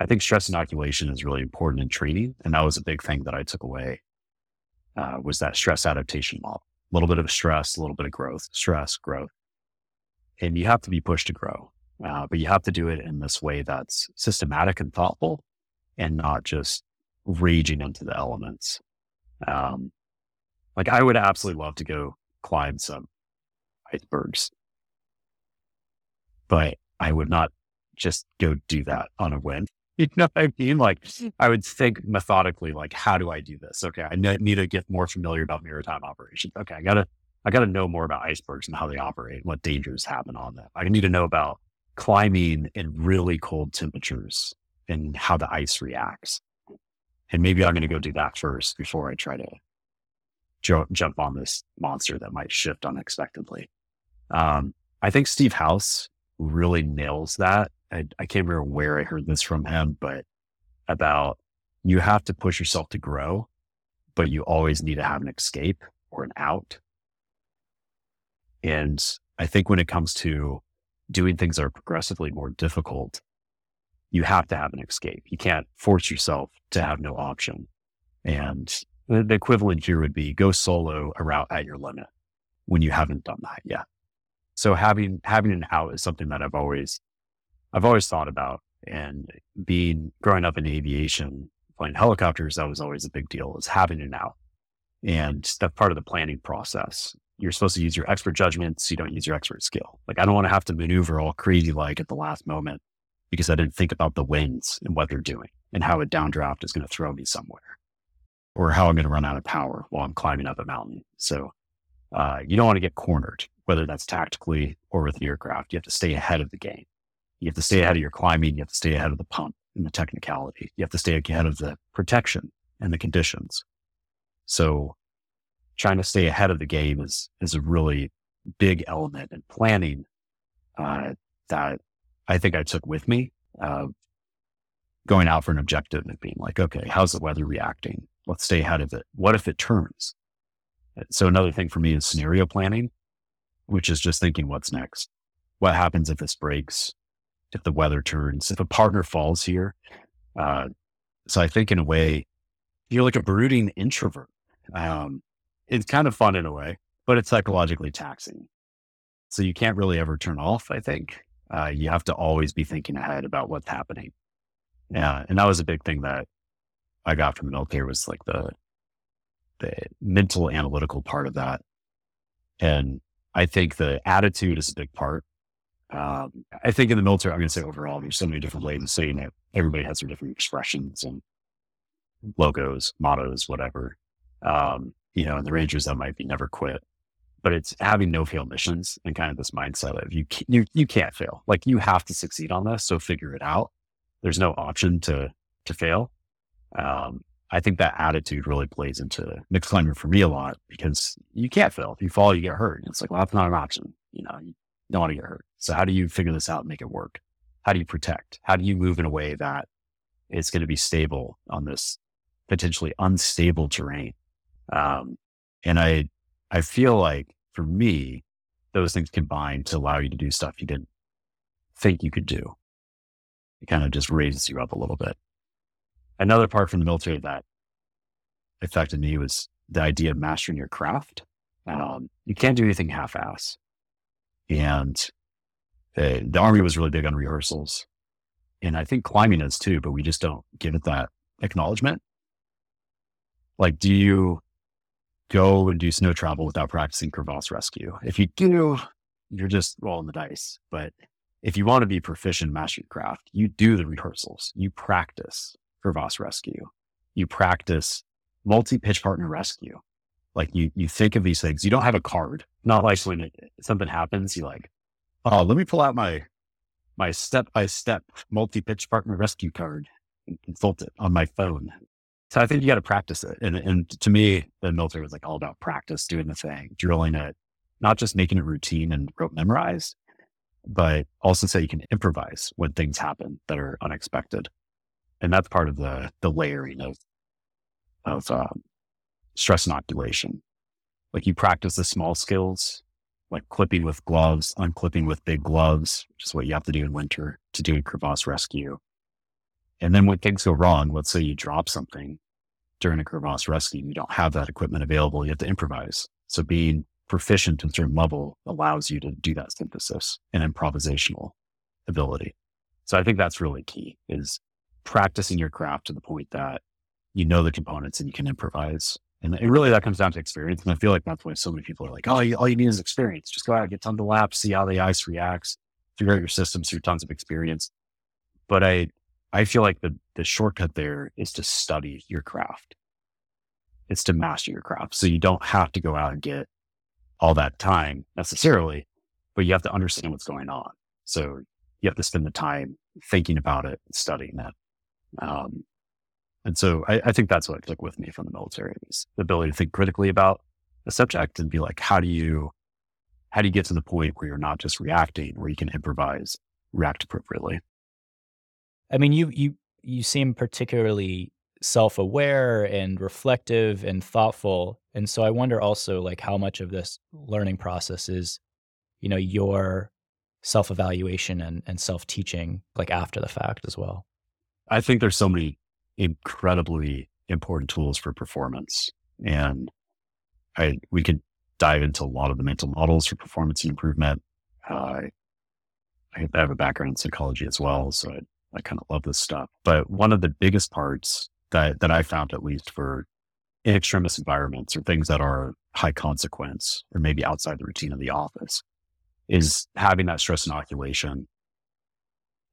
I think stress inoculation is really important in training. And that was a big thing that I took away uh, was that stress adaptation model. A little bit of stress, a little bit of growth, stress, growth. And you have to be pushed to grow. Uh, but you have to do it in this way that's systematic and thoughtful and not just raging into the elements. Um, like I would absolutely love to go climb some icebergs, but I would not just go do that on a whim. You know what I mean? Like I would think methodically, like, how do I do this? Okay. I need to get more familiar about maritime operations. Okay. I gotta, I gotta know more about icebergs and how they operate, what dangers happen on them. I need to know about climbing in really cold temperatures and how the ice reacts. And maybe I'm going to go do that first before I try to jo- jump on this monster that might shift unexpectedly. Um, I think Steve House really nails that. I, I can't remember where I heard this from him, but about you have to push yourself to grow, but you always need to have an escape or an out. And I think when it comes to doing things that are progressively more difficult, you have to have an escape. You can't force yourself to have no option. And the, equivalent here would be go solo a route at your limit when you haven't done that yet. So having having an out is something that I've always I've always thought about. And being growing up in aviation, flying helicopters, that was always a big deal, is having an out. And that's part of the planning process. You're supposed to use your expert judgment so you don't use your expert skill. Like I don't want to have to maneuver all crazy like at the last moment because I didn't think about the winds and what they're doing and how a downdraft is going to throw me somewhere or how I'm going to run out of power while I'm climbing up a mountain. So uh, you don't want to get cornered, whether that's tactically or with the aircraft. You have to stay ahead of the game. You have to stay ahead of your climbing. You have to stay ahead of the pump and the technicality. You have to stay ahead of the protection and the conditions. So trying to stay ahead of the game is, is a really big element in planning, uh, that I think I took with me, uh, going out for an objective and being like, okay, how's the weather reacting? Let's stay ahead of it. What if it turns? So another thing for me is scenario planning, which is just thinking what's next. What happens if this breaks? If the weather turns? If a partner falls here? Uh, so I think in a way, you're like a brooding introvert. Um, it's kind of fun in a way, but it's psychologically taxing. So you can't really ever turn off, I think. Uh, you have to always be thinking ahead about what's happening. Yeah. And that was a big thing that I got from the military was like the, the mental analytical part of that. And I think the attitude is a big part. Um, I think in the military, I'm going to say overall, there's so many different ways of saying it. Everybody has their different expressions and logos, mottos, whatever. Um, you know, and the Rangers, that might be never quit, but it's having no fail missions and kind of this mindset of you, you, you can't fail. Like you have to succeed on this. So figure it out. There's no option to, to fail. Um, I think that attitude really plays into mixed climbing for me a lot because you can't fail. If you fall, you get hurt. It's like, well, that's not an option. You know, you don't want to get hurt. So how do you figure this out and make it work? How do you protect? How do you move in a way that it's going to be stable on this potentially unstable terrain? Um, and I, I feel like for me, those things combine to allow you to do stuff you didn't think you could do. It kind of just raises you up a little bit another part from the military that affected me was the idea of mastering your craft. Um, you can't do anything half-ass. And the, the army was really big on rehearsals. And I think climbing is too, but we just don't give it that acknowledgement. Like, do you go and do snow travel without practicing crevasse rescue? If you do, you're just rolling the dice. But if you want to be proficient master your craft, you do the rehearsals, you practice crevasse rescue. You practice multi pitch partner rescue. Like you, you think of these things. You don't have a card. Not like when it, something happens, you like, oh, let me pull out my my step by step multi pitch partner rescue card and consult it on my phone. So I think you got to practice it. And, and to me, the military was like all about practice, doing the thing, drilling it, not just making it routine and rote memorized, but also so you can improvise when things happen that are unexpected and that's part of the the layering of of um, stress inoculation. Like you practice the small skills, like clipping with gloves, unclipping with big gloves, which is what you have to do in winter to do a crevasse rescue. And then when things go wrong, let's say you drop something during a crevasse rescue, you don't have that equipment available, you have to improvise. So being proficient in certain level allows you to do that synthesis and improvisational ability. So I think that's really key is practicing your craft to the point that you know the components and you can improvise. And, and really that comes down to experience. And I feel like that's why so many people are like, oh, all you need is experience. Just go out, get tons of laps, see how the ice reacts, figure out your systems through tons of experience. But I, I feel like the, the shortcut there is to study your craft. It's to master your craft. So you don't have to go out and get all that time necessarily, but you have to understand what's going on. So you have to spend the time thinking about it, studying it. Um, and so I, I, think that's what took with me from the military is the ability to think critically about a subject and be like, how do you, how do you get to the point where you're not just reacting, where you can improvise, react appropriately? I mean, you you you seem particularly self-aware and reflective and thoughtful, and so I wonder also like how much of this learning process is, you know, your self-evaluation and, and self-teaching like after the fact as well. I think there's so many incredibly important tools for performance, and I we could dive into a lot of the mental models for performance improvement. Uh, I have a background in psychology as well, so I I kind of love this stuff. But one of the biggest parts that, that I found, at least for in extremis environments or things that are high consequence or maybe outside the routine of the office, is having that stress inoculation,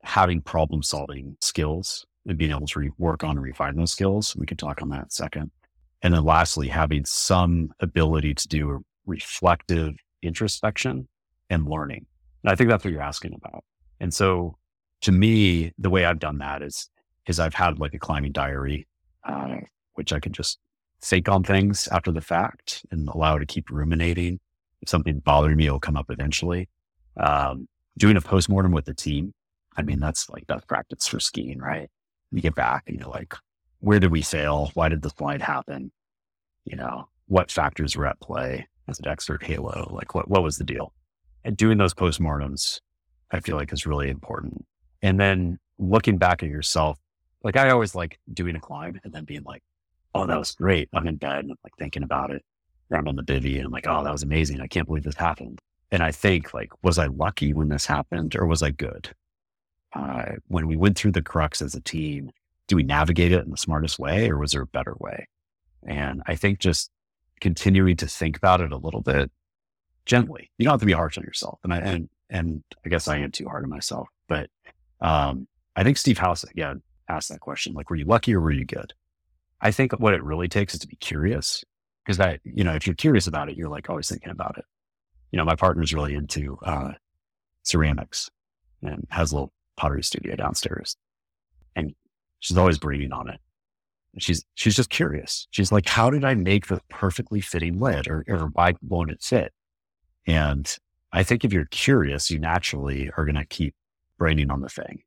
having problem solving skills and being able to re- work on and refine those skills. We can talk on that in a second. And then lastly, having some ability to do reflective introspection and learning. And I think that's what you're asking about. And so to me, the way I've done that is, is I've had like a climbing diary, uh, which I can just think on things after the fact and allow to keep ruminating. If something bothering me, it'll come up eventually. Um, doing a postmortem with the team. I mean, that's like best practice for skiing, right? You get back and you're like, where did we fail? Why did the slide happen? You know, what factors were at play? as an expert halo? Like what, what was the deal? And doing those postmortems, I feel like is really important. And then looking back at yourself, like I always like doing a climb and then being like, oh, that was great. I'm in bed and I'm like thinking about it. I'm on the bivy and I'm like, oh, that was amazing. I can't believe this happened. And I think like, was I lucky when this happened or was I good? Uh, when we went through the crux as a team, do we navigate it in the smartest way or was there a better way? And I think just continuing to think about it a little bit gently. You don't have to be harsh on yourself. And I, and, and I guess I am too hard on myself, but um, I think Steve House, yeah, asked that question. Like, were you lucky or were you good? I think what it really takes is to be curious because that, you know, if you're curious about it, you're like always thinking about it. You know, my partner's really into, uh, ceramics and has a little pottery studio downstairs and she's always breathing on it. She's, she's just curious. She's like, how did I make the perfectly fitting lid or, or why won't it fit? And I think if you're curious, you naturally are going to keep braining on the thing.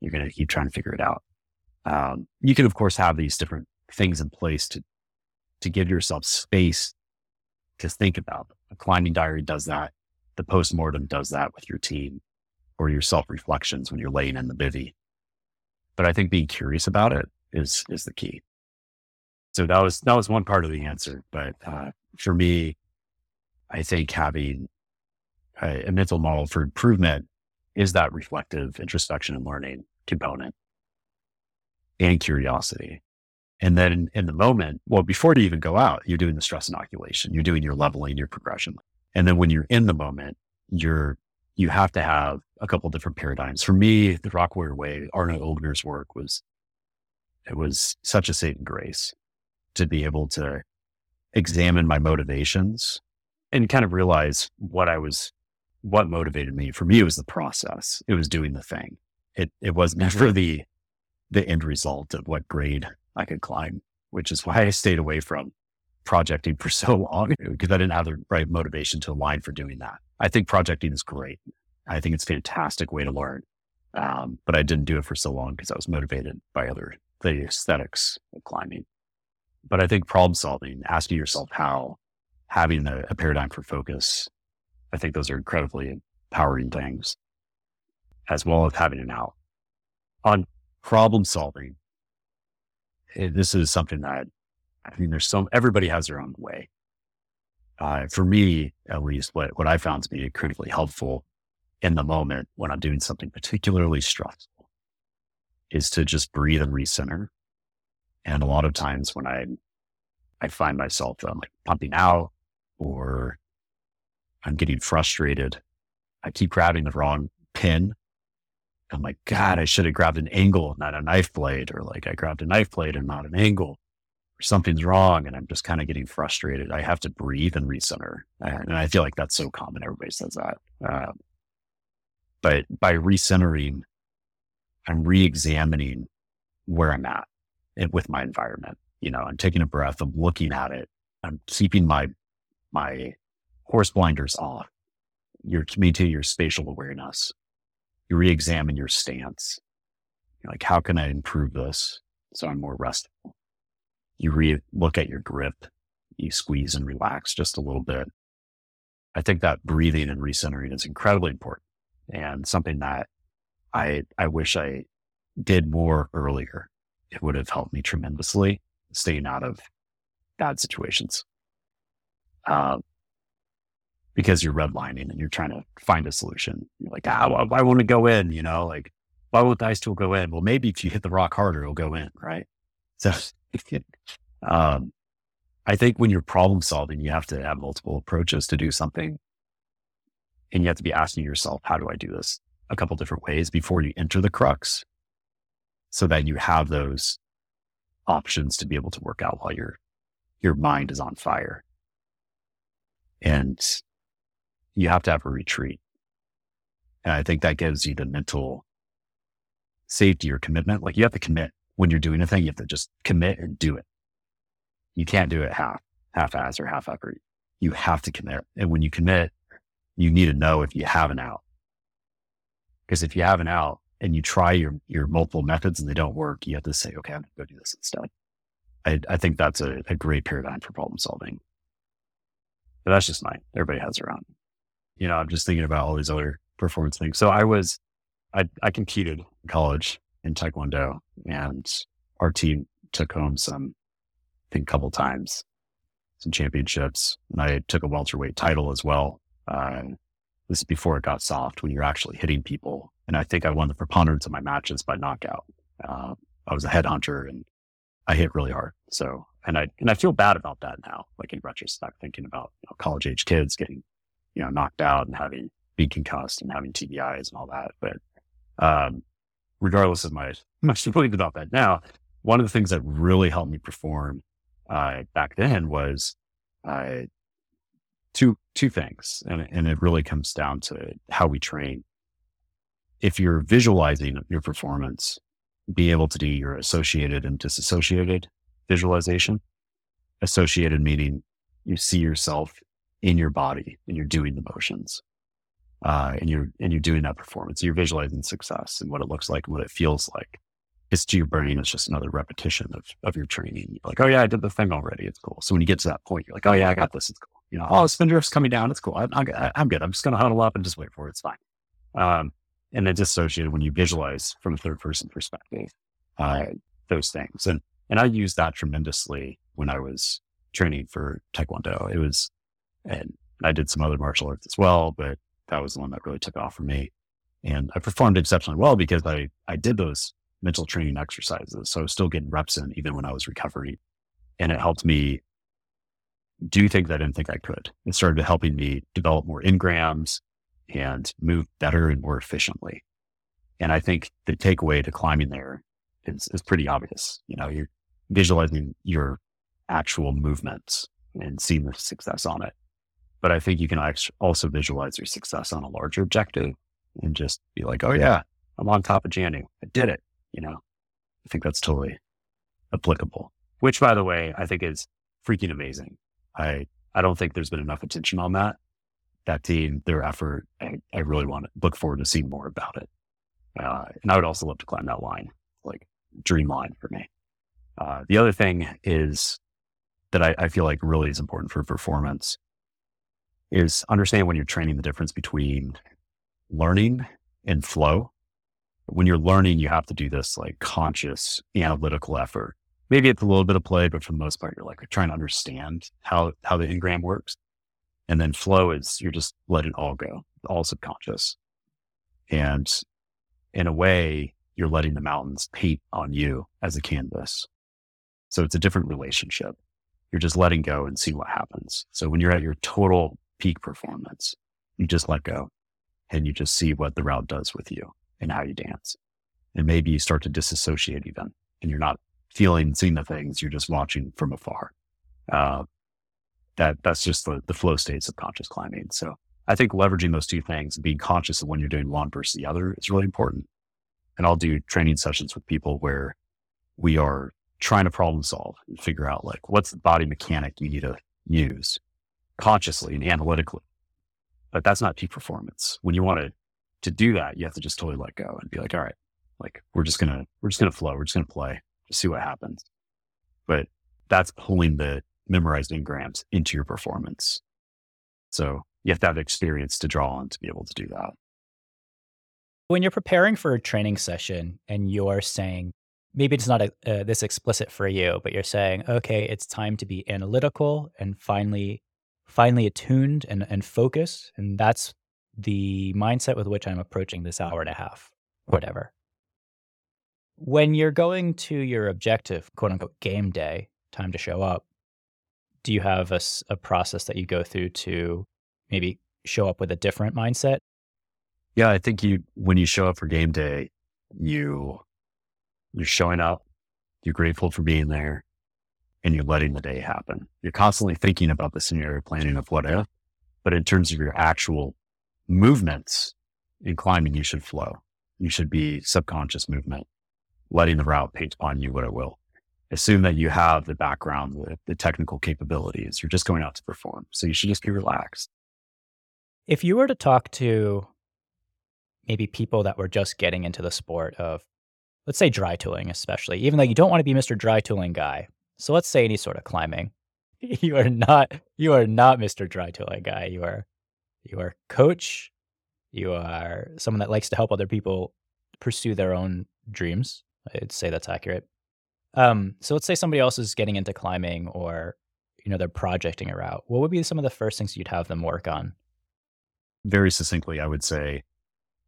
You're going to keep trying to figure it out. Um, you can, of course, have these different things in place to, to give yourself space to think about. A climbing diary does that. The postmortem does that with your team or your self reflections when you're laying in the bivy. But I think being curious about it is, is the key. So that was, that was one part of the answer. But, uh, for me, I think having a, a mental model for improvement is that reflective introspection and learning component and curiosity. And then in, the moment, well, before you even go out, you're doing the stress inoculation, you're doing your leveling, your progression. And then when you're in the moment, you're, you have to have a couple different paradigms. For me, the Rock Warrior Way, Arno Ilgner's work was, it was such a saving grace to be able to examine my motivations and kind of realize what I was what motivated me for me it was the process. It was doing the thing. It it was never the the end result of what grade i could climb which is why i stayed away from projecting for so long because i didn't have the right motivation to align for doing that. I think projecting is great. I think it's a fantastic way to learn um, but i didn't do it for so long because i was motivated by other the aesthetics of climbing. But i think problem solving asking yourself how having a, a paradigm for focus I think those are incredibly empowering things, as well as having an out. On problem solving, eh, this is something that I mean, there's some, everybody has their own way. Uh, for me, at least, what, what I found to be critically helpful in the moment when I'm doing something particularly stressful is to just breathe and recenter. And a lot of times when I I find myself um, like pumping out or I'm getting frustrated, I keep grabbing the wrong pin. I'm like, God, I should have grabbed an angle, not a knife blade, or like I grabbed a knife blade and not an angle something's wrong and I'm just kind of getting frustrated. I have to breathe and recenter. And I feel like that's so common. Everybody says that. Um, but by recentering, I'm re-examining where I'm at with my environment. You know, I'm taking a breath. I'm looking at it. I'm keeping my, my horse blinders off. You're maintaining your spatial awareness. You re-examine your stance. You're like, how can I improve this so I'm more restful? you re look at your grip, you squeeze and relax just a little bit. I think that breathing and recentering is incredibly important and something that I, I wish I did more earlier. It would have helped me tremendously staying out of bad situations. Uh, because you're redlining and you're trying to find a solution. You're like, ah, why, why won't it go in? You know, like, why won't the ice tool go in? Well, maybe if you hit the rock harder, it'll go in, right? So um, I think when you're problem solving, you have to have multiple approaches to do something. And you have to be asking yourself, how do I do this a couple different ways before you enter the crux so that you have those options to be able to work out while your, your mind is on fire. And you have to have a retreat. And I think that gives you the mental safety or commitment. Like you have to commit when you're doing a thing, you have to just commit and do it. You can't do it half, half ass or half effort. You have to commit. And when you commit, you need to know if you have an out. Because if you have an out and you try your, your multiple methods and they don't work, you have to say, okay, I'm going to go do this instead. I, I think that's a, a great paradigm for problem solving. But that's just mine. Everybody has their own. You know, I'm just thinking about all these other performance things. So I was, I, I competed in college in Taekwondo and our team took home some, I think couple times, some championships. And I took a welterweight title as well. Uh, this is before it got soft when you're actually hitting people. And I think I won the preponderance of my matches by knockout. Uh, I was a headhunter and I hit really hard. So, and I, and I feel bad about that now, like in retrospect, thinking about you know, college age kids getting, you know, knocked out and having, being concussed and having TBIs and all that. But, um, regardless of my, my feelings about that now, one of the things that really helped me perform uh, back then was uh, two two things, and and it really comes down to how we train. If you're visualizing your performance, be able to do your associated and disassociated visualization. Associated meaning you see yourself in your body and you're doing the motions uh, and you're and you're doing that performance. You're visualizing success and what it looks like and what it feels like. It's to your brain. It's just another repetition of of your training. You're like, oh yeah, I did the thing already. It's cool. So when you get to that point, you're like, oh yeah, I got this. It's cool. You know, oh, spin drift's coming down. It's cool. I, am good. I'm just going to huddle up and just wait for it. It's fine. Um, and then dissociated when you visualize from a third person perspective, uh, those things. And, and I used that tremendously when I was training for Taekwondo. It was, and I did some other martial arts as well, but that was the one that really took off for me. And I performed exceptionally well because I, I did those mental training exercises. So I was still getting reps in even when I was recovering. And it helped me do things I didn't think I could. It started helping me develop more engrams and move better and more efficiently. And I think the takeaway to climbing there is, is pretty obvious. You know, you're visualizing your actual movements and seeing the success on it. But I think you can also visualize your success on a larger objective and just be like, oh, yeah, I'm on top of Jannu. I did it. You know, I think that's totally applicable, which, by the way, I think is freaking amazing. I, I don't think there's been enough attention on that. That team, their effort, I, I really want to look forward to seeing more about it. Uh, and I would also love to climb that line, like dream line for me. Uh, the other thing is that I, I feel like really is important for performance is understand when you're training the difference between learning and flow. When you're learning, you have to do this like conscious analytical effort. Maybe it's a little bit of play, but for the most part, you're like trying to understand how, how the engram works. And then flow is you're just let it all go, all subconscious. And in a way, you're letting the mountains paint on you as a canvas. So it's a different relationship. You're just letting go and see what happens. So when you're at your total peak performance, you just let go and you just see what the route does with you and how you dance. And maybe you start to disassociate even and you're not feeling, seeing the things, you're just watching from afar. Uh, that that's just the, the flow states of conscious climbing. So I think leveraging those two things, being conscious of when you're doing one versus the other is really important. And I'll do training sessions with people where we are trying to problem solve and figure out like what's the body mechanic you need to use consciously and analytically. But that's not peak performance. When you want to to do that, you have to just totally let go and be like, all right, like we're just gonna we're just gonna flow, we're just gonna play, just see what happens. But that's pulling the memorized engrams into your performance. So you have to have experience to draw on to be able to do that. When you're preparing for a training session and you're saying, maybe it's not a, uh, this explicit for you, but you're saying, okay, it's time to be analytical and finally, finally attuned and, and focused. And that's the mindset with which I'm approaching this hour and a half, whatever. When you're going to your objective, quote unquote, game day, time to show up, do you have a, a process that you go through to maybe show up with a different mindset? Yeah, I think you when you show up for game day, you you're showing up, you're grateful for being there, and you're letting the day happen. You're constantly thinking about the scenario planning of what if, but in terms of your actual movements in climbing, you should flow. You should be subconscious movement, letting the route paint upon you what it will. Assume that you have the background, the, the technical capabilities. You're just going out to perform. So you should just be relaxed. If you were to talk to maybe people that were just getting into the sport of, let's say dry tooling, especially, even though you don't want to be Mr. Dry Tooling guy. So let's say any sort of climbing. You are not you are not Mr. Dry Tooling guy. You are you are coach. You are someone that likes to help other people pursue their own dreams. I'd say that's accurate. Um, so let's say somebody else is getting into climbing or you know they're projecting a route. What would be some of the first things you'd have them work on? Very succinctly, I would say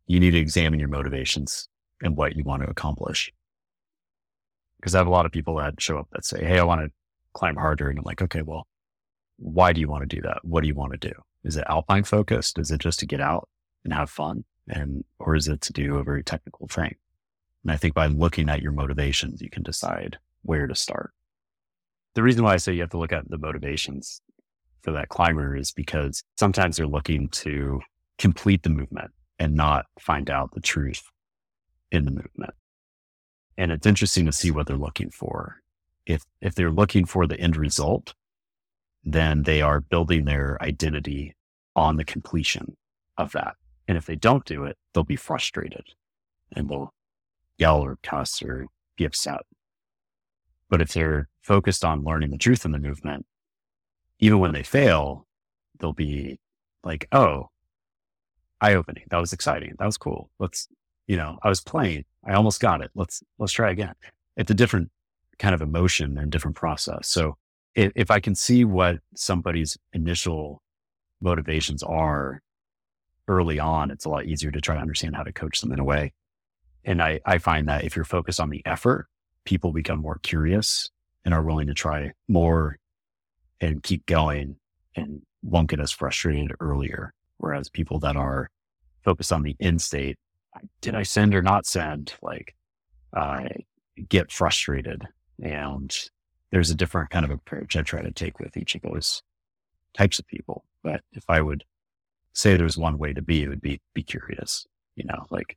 you need to examine your motivations and what you want to accomplish. Because I have a lot of people that show up that say, Hey, I want to climb harder. And I'm like, okay, well, why do you want to do that? What do you want to do? Is it alpine focused? Is it just to get out and have fun? And, or is it to do a very technical thing? And I think by looking at your motivations, you can decide where to start. The reason why I say you have to look at the motivations for that climber is because sometimes they're looking to complete the movement and not find out the truth in the movement. And it's interesting to see what they're looking for. If, if they're looking for the end result, then they are building their identity on the completion of that. And if they don't do it, they'll be frustrated and will yell or cuss or be upset. But if they're focused on learning the truth in the movement, even when they fail, they'll be like, oh, eye opening. That was exciting. That was cool. Let's, you know, I was playing. I almost got it. Let's, let's try again. It's a different kind of emotion and different process. So if, if I can see what somebody's initial motivations are early on, it's a lot easier to try to understand how to coach them in a way. And I, I find that if you're focused on the effort, people become more curious and are willing to try more and keep going and won't get as frustrated earlier. Whereas people that are focused on the end state, did I send or not send? Like, uh, get frustrated. And there's a different kind of approach I try to take with each of those types of people. But if I would say there's one way to be, it would be be curious, you know, like,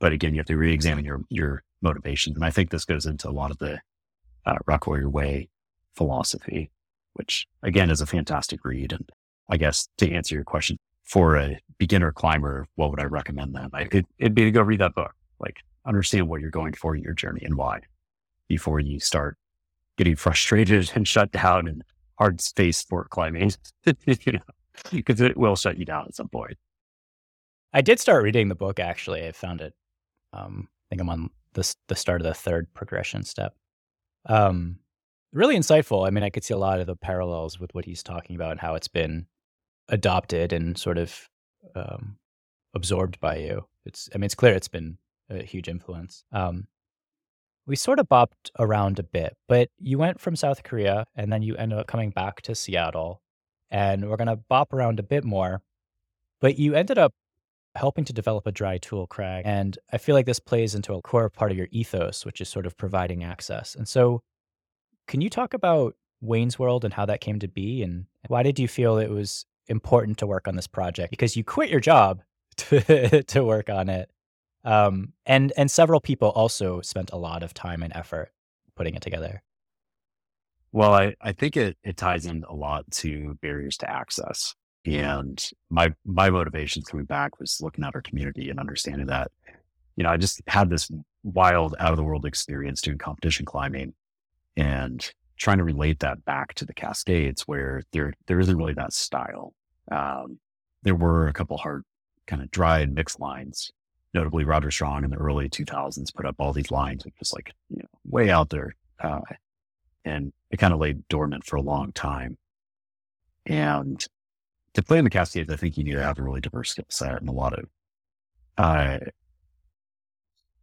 but again, you have to re-examine your, your motivations. And I think this goes into a lot of the uh, Rock Warrior Way philosophy, which again is a fantastic read. And I guess to answer your question, for a beginner climber, what would I recommend them? I, it, it'd be to go read that book, like understand what you're going for in your journey and why before you start getting frustrated and shut down and hard space for climbing, you know, because it will shut you down at some point. I did start reading the book. Actually, I found it. Um, I think I'm on the the start of the third progression step. Um, really insightful. I mean, I could see a lot of the parallels with what he's talking about and how it's been adopted and sort of um, absorbed by you. It's I mean it's clear it's been a huge influence. Um, we sort of bopped around a bit, but you went from South Korea and then you ended up coming back to Seattle, and we're gonna bop around a bit more. But you ended up helping to develop a dry tool crag, and I feel like this plays into a core part of your ethos, which is sort of providing access. And so, can you talk about Wayne's World and how that came to be, and why did you feel it was important to work on this project? Because you quit your job to to work on it, um, and and several people also spent a lot of time and effort putting it together. Well, I, I think it, it ties in a lot to barriers to access. And my my motivation coming back was looking at our community and understanding that, you know, I just had this wild out of the world experience doing competition climbing and trying to relate that back to the Cascades where there there isn't really that style. Um, there were a couple hard kind of dry and mixed lines, notably Roger Strong in the early 2000s put up all these lines, which was like, you know, way out there. Uh, and it kind of laid dormant for a long time. And to play in the Cascades, I think you need to have a really diverse skill set and a lot of, uh,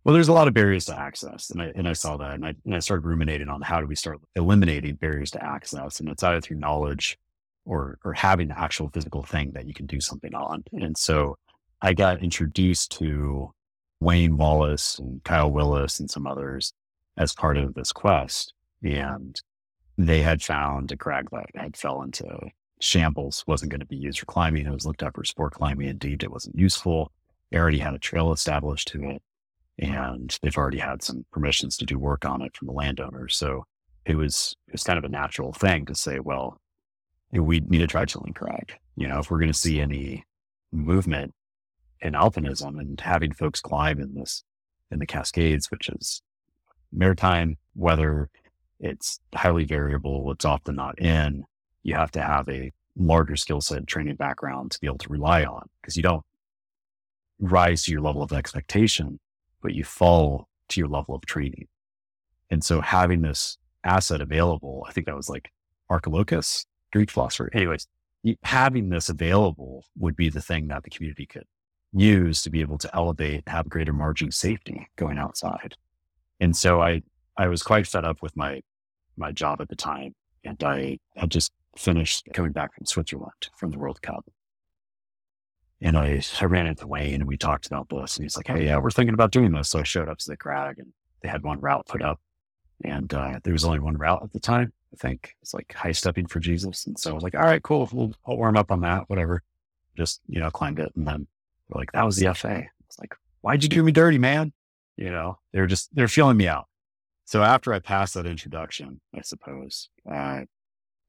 well, there's a lot of barriers to access, and I and I saw that, and I and I started ruminating on how do we start eliminating barriers to access, and it's either through knowledge or or having the actual physical thing that you can do something on, and so I got introduced to Wayne Wallace and Kyle Willis and some others as part of this quest. And they had found a crag that had fell into shambles, wasn't going to be used for climbing. It was looked up for sport climbing Indeed, it wasn't useful. They already had a trail established to it. And they've already had some permissions to do work on it from the landowner. So it was it was kind of a natural thing to say, well, we need a dry tooling crag. You know, if we're going to see any movement in alpinism and having folks climb in this in the Cascades, which is maritime weather. It's highly variable. It's often not in. You have to have a larger skill set training background to be able to rely on because you don't rise to your level of expectation, but you fall to your level of training. And so having this asset available, I think that was like Archilochus, Greek philosopher. Anyways, having this available would be the thing that the community could use to be able to elevate, have greater margin safety going outside. And so I, I was quite fed up with my, my job at the time. And I had just finished coming back from Switzerland from the World Cup. And I, I ran into Wayne and we talked about this and he's like, Hey, yeah, we're thinking about doing this. So I showed up to the crag and they had one route put up and, uh, there was only one route at the time. I think it's like high stepping for Jesus. And so I was like, all right, cool. We'll, I'll warm up on that, whatever. Just, you know, climbed it and then like, that was the FA. It's like, why'd you do me dirty, man? You know, they're just, they're feeling me out. So after I passed that introduction, I suppose, uh,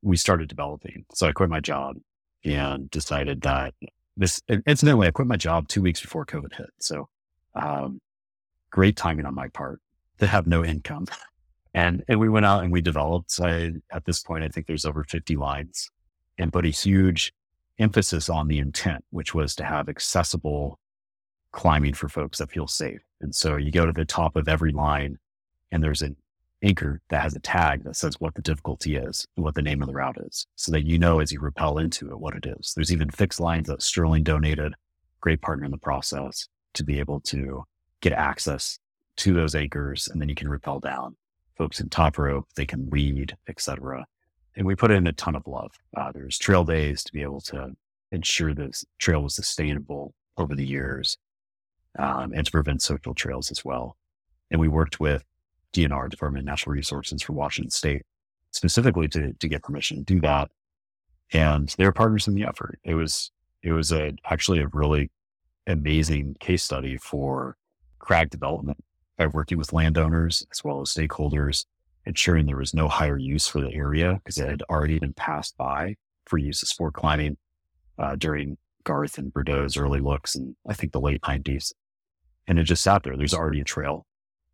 we started developing. So I quit my job and decided that this, incidentally, I quit my job two weeks before COVID hit. So, um, great timing on my part to have no income. And, and we went out and we developed. I, at this point, I think there's over 50 lines and put a huge emphasis on the intent, which was to have accessible climbing for folks that feel safe. And so you go to the top of every line and there's an anchor that has a tag that says what the difficulty is and what the name of the route is so that you know as you rappel into it what it is. There's even fixed lines that Sterling donated, great partner in the process to be able to get access to those anchors and then you can rappel down. Folks in top rope, they can read, etc and we put in a ton of love. Uh, there's trail days to be able to ensure this trail was sustainable over the years um, and to prevent social trails as well. And we worked with DNR, Department of Natural Resources for Washington State, specifically to, to get permission to do that. And they were partners in the effort. It was, it was a, actually a really amazing case study for crag development by working with landowners as well as stakeholders ensuring there was no higher use for the area because it had already been passed by for use as sport climbing uh, during Garth and Bordeaux's early looks and I think the late 90s. And it just sat there. There's already a trail.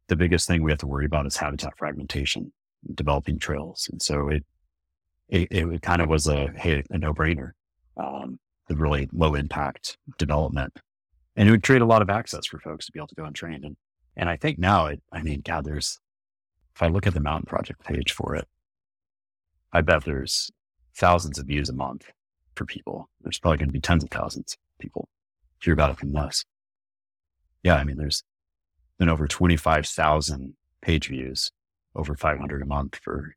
The biggest thing we have to worry about is habitat fragmentation, developing trails. And so it, it, it kind of was a, hey, a no brainer, um, the really low impact development. And it would create a lot of access for folks to be able to go and train. And, and I think now it, I mean, God, there's, if I look at the mountain project page for it, I bet there's thousands of views a month for people. There's probably going to be tens of thousands of people hear about it from us. Yeah, I mean, there's been over 25,000 page views, over 500 a month for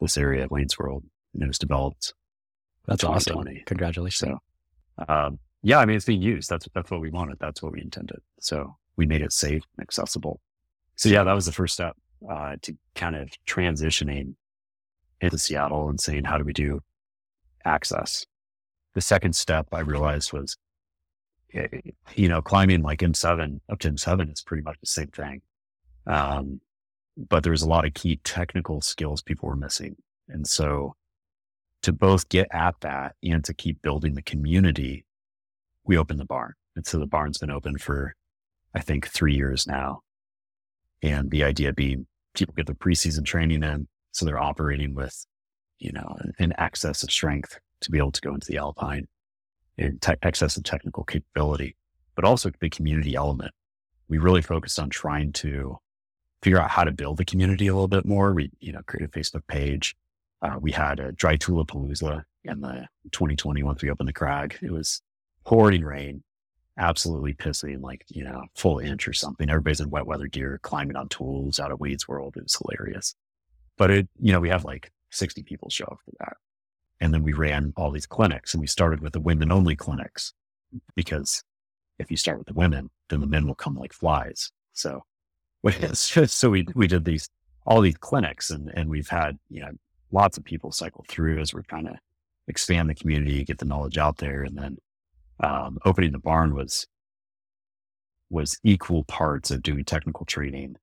this area of Wayne's World. And it was developed. That's awesome. Congratulations. So, um, yeah, I mean, it's being used. That's, that's what we wanted. That's what we intended. So we made it safe and accessible. So yeah, that was the first step, uh, to kind of transitioning into Seattle and saying, how do we do access? The second step I realized was, you know, climbing like M7 up to M7 is pretty much the same thing. Um, but there's a lot of key technical skills people were missing. And so to both get at that and to keep building the community, we opened the barn. And so the barn's been open for, I think, three years now. And the idea being people get the preseason training in. So they're operating with, you know, an excess of strength to be able to go into the Alpine and te- excess of technical capability, but also the community element. We really focused on trying to figure out how to build the community a little bit more. We, you know, created a Facebook page. Uh, we had a dry tulipalooza in the 2020 once we opened the crag. It was pouring rain, absolutely pissing, like, you know, full inch or something. Everybody's in wet weather gear, climbing on tools out of Wayne's World. It was hilarious. But it, you know, we have like 60 people show up for that. And then we ran all these clinics and we started with the women only clinics because if you start with the women, then the men will come like flies. So so we, we did these, all these clinics and, and we've had, you know, lots of people cycle through as we're trying to expand the community, get the knowledge out there. And then, um, opening the barn was, was equal parts of doing technical training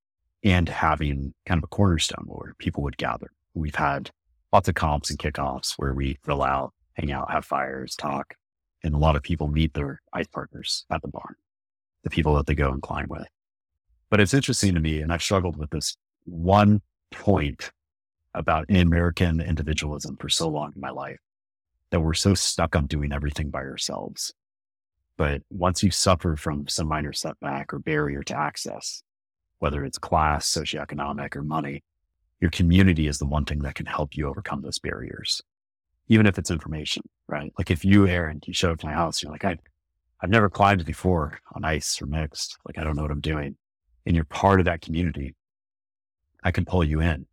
and having kind of a cornerstone where people would gather. We've had lots of comps and kickoffs where we fill out, hang out, have fires, talk, and a lot of people meet their ice partners at the barn, the people that they go and climb with. But it's interesting to me, and I've struggled with this one point about American individualism for so long in my life that we're so stuck on doing everything by ourselves. But once you suffer from some minor setback or barrier to access, whether it's class, socioeconomic, or money, your community is the one thing that can help you overcome those barriers, even if it's information, right? Like if you, Aaron, you show up to my house, you're like, I, I've never climbed before on ice or mixed. Like, I don't know what I'm doing and you're part of that community, I can pull you in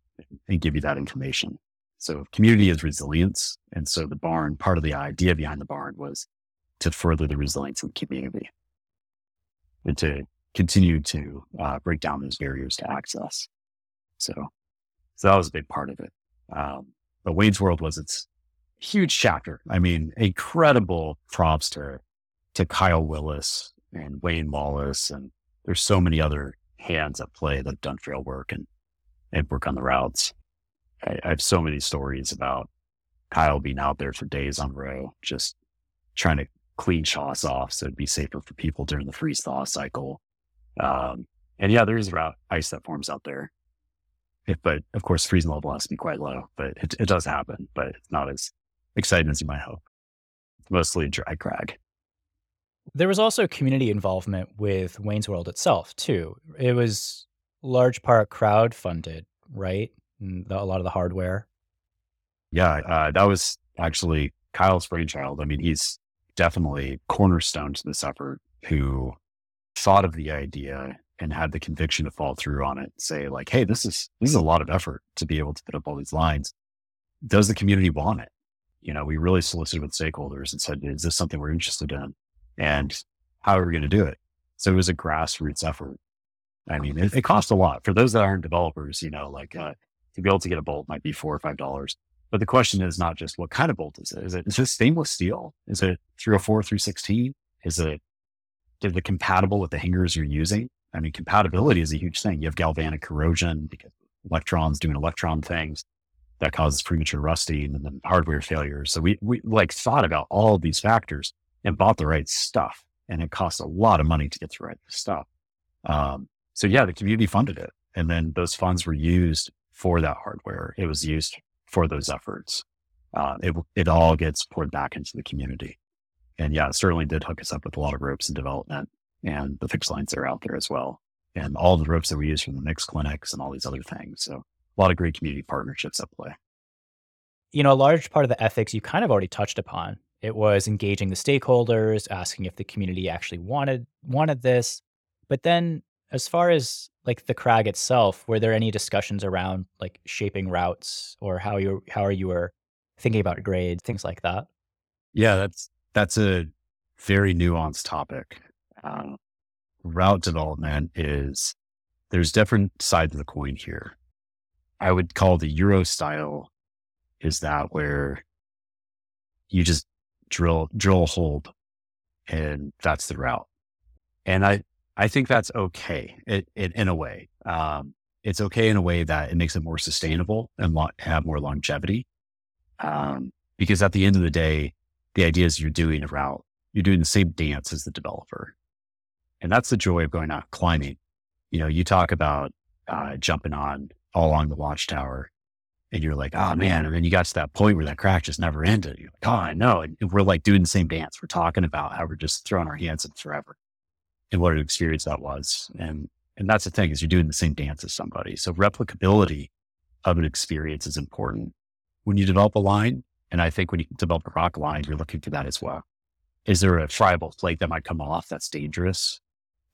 and give you that information. So community is resilience. And so the barn, part of the idea behind the barn was to further the resilience of the community and to continue to uh, break down those barriers to access. So, so that was a big part of it. Um, but Wayne's World was its huge chapter. I mean, incredible props to, to Kyle Willis and Wayne Wallace. And there's so many other hands at play that have done trail work and, and work on the routes. I, I have so many stories about Kyle being out there for days on row, just trying to clean choss off so it'd be safer for people during the freeze thaw cycle. Um, and yeah, there is route ice that forms out there. If, but of course, freezing level has to be quite low, but it, it does happen, but it's not as exciting as you might hope. It's mostly dry crag. There was also community involvement with Wayne's World itself, too. It was large part crowd funded, right? The, a lot of the hardware. Yeah, uh, that was actually Kyle's brainchild. I mean, he's definitely cornerstone to this effort who thought of the idea and had the conviction to fall through on it. Say like, Hey, this is, this is a lot of effort to be able to put up all these lines. Does the community want it? You know, we really solicited with stakeholders and said, is this something we're interested in? and how are we going to do it? So it was a grassroots effort. I mean, it, it costs a lot for those that aren't developers, you know, like, uh, to be able to get a bolt might be four or five dollars. But the question is not just what kind of bolt is it? Is it, is it stainless steel? Is it 304, 316? Is it, is it compatible with the hangers you're using? I mean, compatibility is a huge thing. You have galvanic corrosion because electrons doing electron things that causes premature rusting and then hardware failures. So we, we like thought about all these factors and bought the right stuff. And it costs a lot of money to get the right stuff. Um, so yeah, the community funded it. And then those funds were used for that hardware. It was used for those efforts. Uh, it, it all gets poured back into the community. And yeah, it certainly did hook us up with a lot of ropes and development and the fixed lines are out there as well. And all the ropes that we use from the mix clinics and all these other things. So a lot of great community partnerships at play. You know, a large part of the ethics you kind of already touched upon It was engaging the stakeholders, asking if the community actually wanted wanted this. But then as far as like the crag itself, were there any discussions around like shaping routes or how you how are you were thinking about grades, things like that? Yeah, that's that's a very nuanced topic. Uh, route development is there's different sides of the coin here. I would call the Euro style is that where you just drill drill a and that's the route. And I I think that's okay it, it, in a way. Um, it's okay in a way that it makes it more sustainable and lo- have more longevity. Um, because at the end of the day, the idea is you're doing a route, you're doing the same dance as the developer. And that's the joy of going out climbing. You know, you talk about uh, jumping on all along the watchtower and you're like, oh man. And then you got to that point where that crack just never ended. You're like, oh, I know. And we're like doing the same dance. We're talking about how we're just throwing our hands in forever and what an experience that was. And, and that's the thing is you're doing the same dance as somebody. So replicability of an experience is important. When you develop a line, and I think when you develop a rock line, you're looking for that as well. Is there a friable flake that might come off that's dangerous?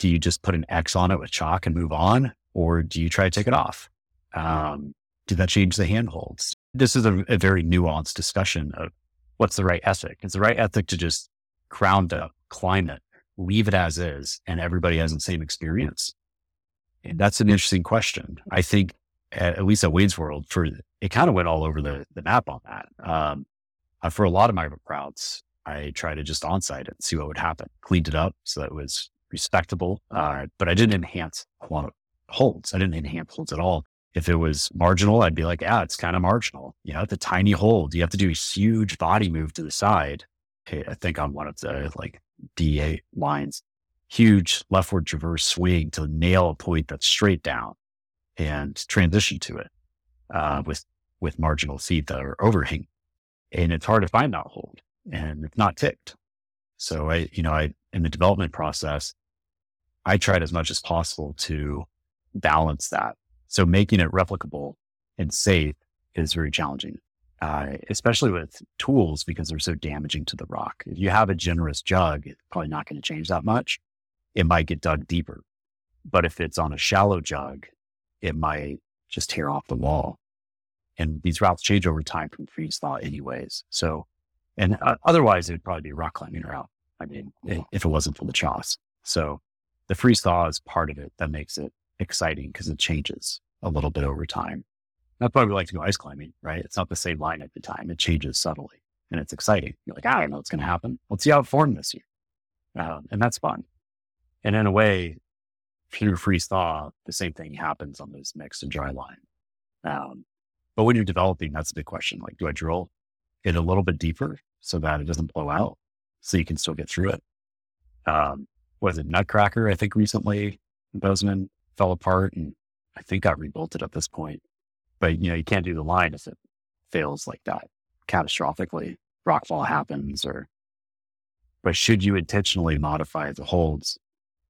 Do you just put an X on it with chalk and move on? Or do you try to take it off? Um, did that change the handholds? This is a, a very nuanced discussion of what's the right ethic. Is the right ethic to just ground up, climb it, leave it as is, and everybody has the same experience? And that's an interesting question. I think at, at least at Wayne's World, for it kind of went all over the, the map on that. Um, uh, for a lot of my routes, I tried to just onsite it and see what would happen. Cleaned it up so that it was respectable, uh, but I didn't enhance a lot of holds. I didn't enhance holds at all. If it was marginal, I'd be like, yeah, it's kind of marginal. You know, the tiny hold, you have to do a huge body move to the side. Okay, I think on one of the like D8 lines, huge leftward traverse swing to nail a point that's straight down and transition to it uh, with with marginal feet that are overhang. And it's hard to find that hold and it's not ticked. So I, you know, I in the development process, I tried as much as possible to balance that. So making it replicable and safe is very challenging, uh, especially with tools because they're so damaging to the rock. If you have a generous jug, it's probably not going to change that much. It might get dug deeper. But if it's on a shallow jug, it might just tear off the wall. And these routes change over time from freeze thaw, anyways. So, and uh, otherwise, it would probably be rock climbing route. I mean, if it wasn't for the choss. So, the freeze thaw is part of it that makes it exciting because it changes a little bit over time. That's why we like to go ice climbing, right? It's not the same line at the time. It changes subtly and it's exciting. You're like, I don't know what's going to happen. Let's see how it formed this year. Um, and that's fun. And in a way, through freeze thaw, the same thing happens on this mixed and dry line. Um, but when you're developing, that's a big question. Like, do I drill it a little bit deeper so that it doesn't blow out so you can still get through it? Um, was it Nutcracker? I think recently Bozeman fell apart and I think got rebolted at this point. But you know, you can't do the line if it fails like that catastrophically. Rockfall happens or but should you intentionally modify the holds,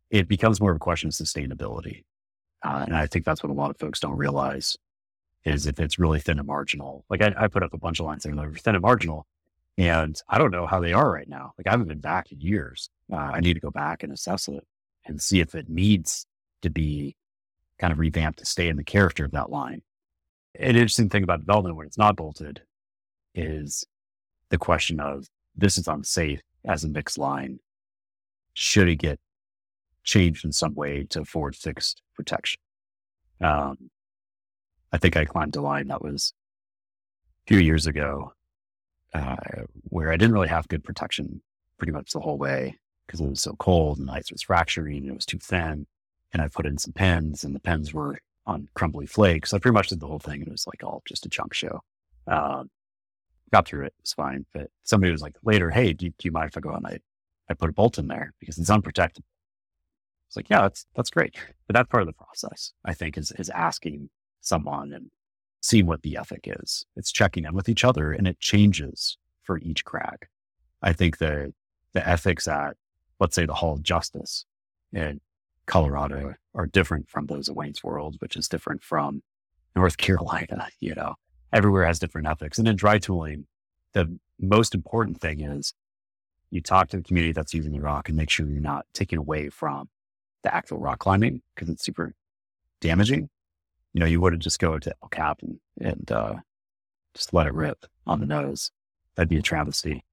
it becomes more of a question of sustainability. Uh, and I think that's what a lot of folks don't realize is if it's really thin and marginal. Like I, I put up a bunch of lines that are thin and marginal, and I don't know how they are right now. Like I haven't been back in years. Uh, I need to go back and assess it and see if it needs to be kind of revamped to stay in the character of that line. An interesting thing about development when it's not bolted is the question of this is unsafe as a mixed line. Should it get changed in some way to forward fixed protection? Um, I think I climbed a line that was a few years ago uh, where I didn't really have good protection pretty much the whole way because it was so cold and the ice was fracturing and it was too thin. And I put in some pins and the pins were on crumbly flakes. So I pretty much did the whole thing and it was like all just a chunk show. Um, got through it. It's fine. But somebody was like later, Hey, do you, do you mind if I go and I, I put a bolt in there because it's unprotected. It's like, yeah, that's, that's great. But that's part of the process, I think, is, is asking someone and seeing what the ethic is. It's checking in with each other and it changes for each crag. I think the, the ethics at, let's say the Hall of Justice in Colorado are different from those of Wayne's World, which is different from North Carolina. You know, everywhere has different ethics. And in dry tooling, the most important thing is you talk to the community that's using the rock and make sure you're not taking away from the actual rock climbing because it's super damaging. You know, you wouldn't just go to El Cap and, and uh, just let it rip on the nose. That'd be a travesty.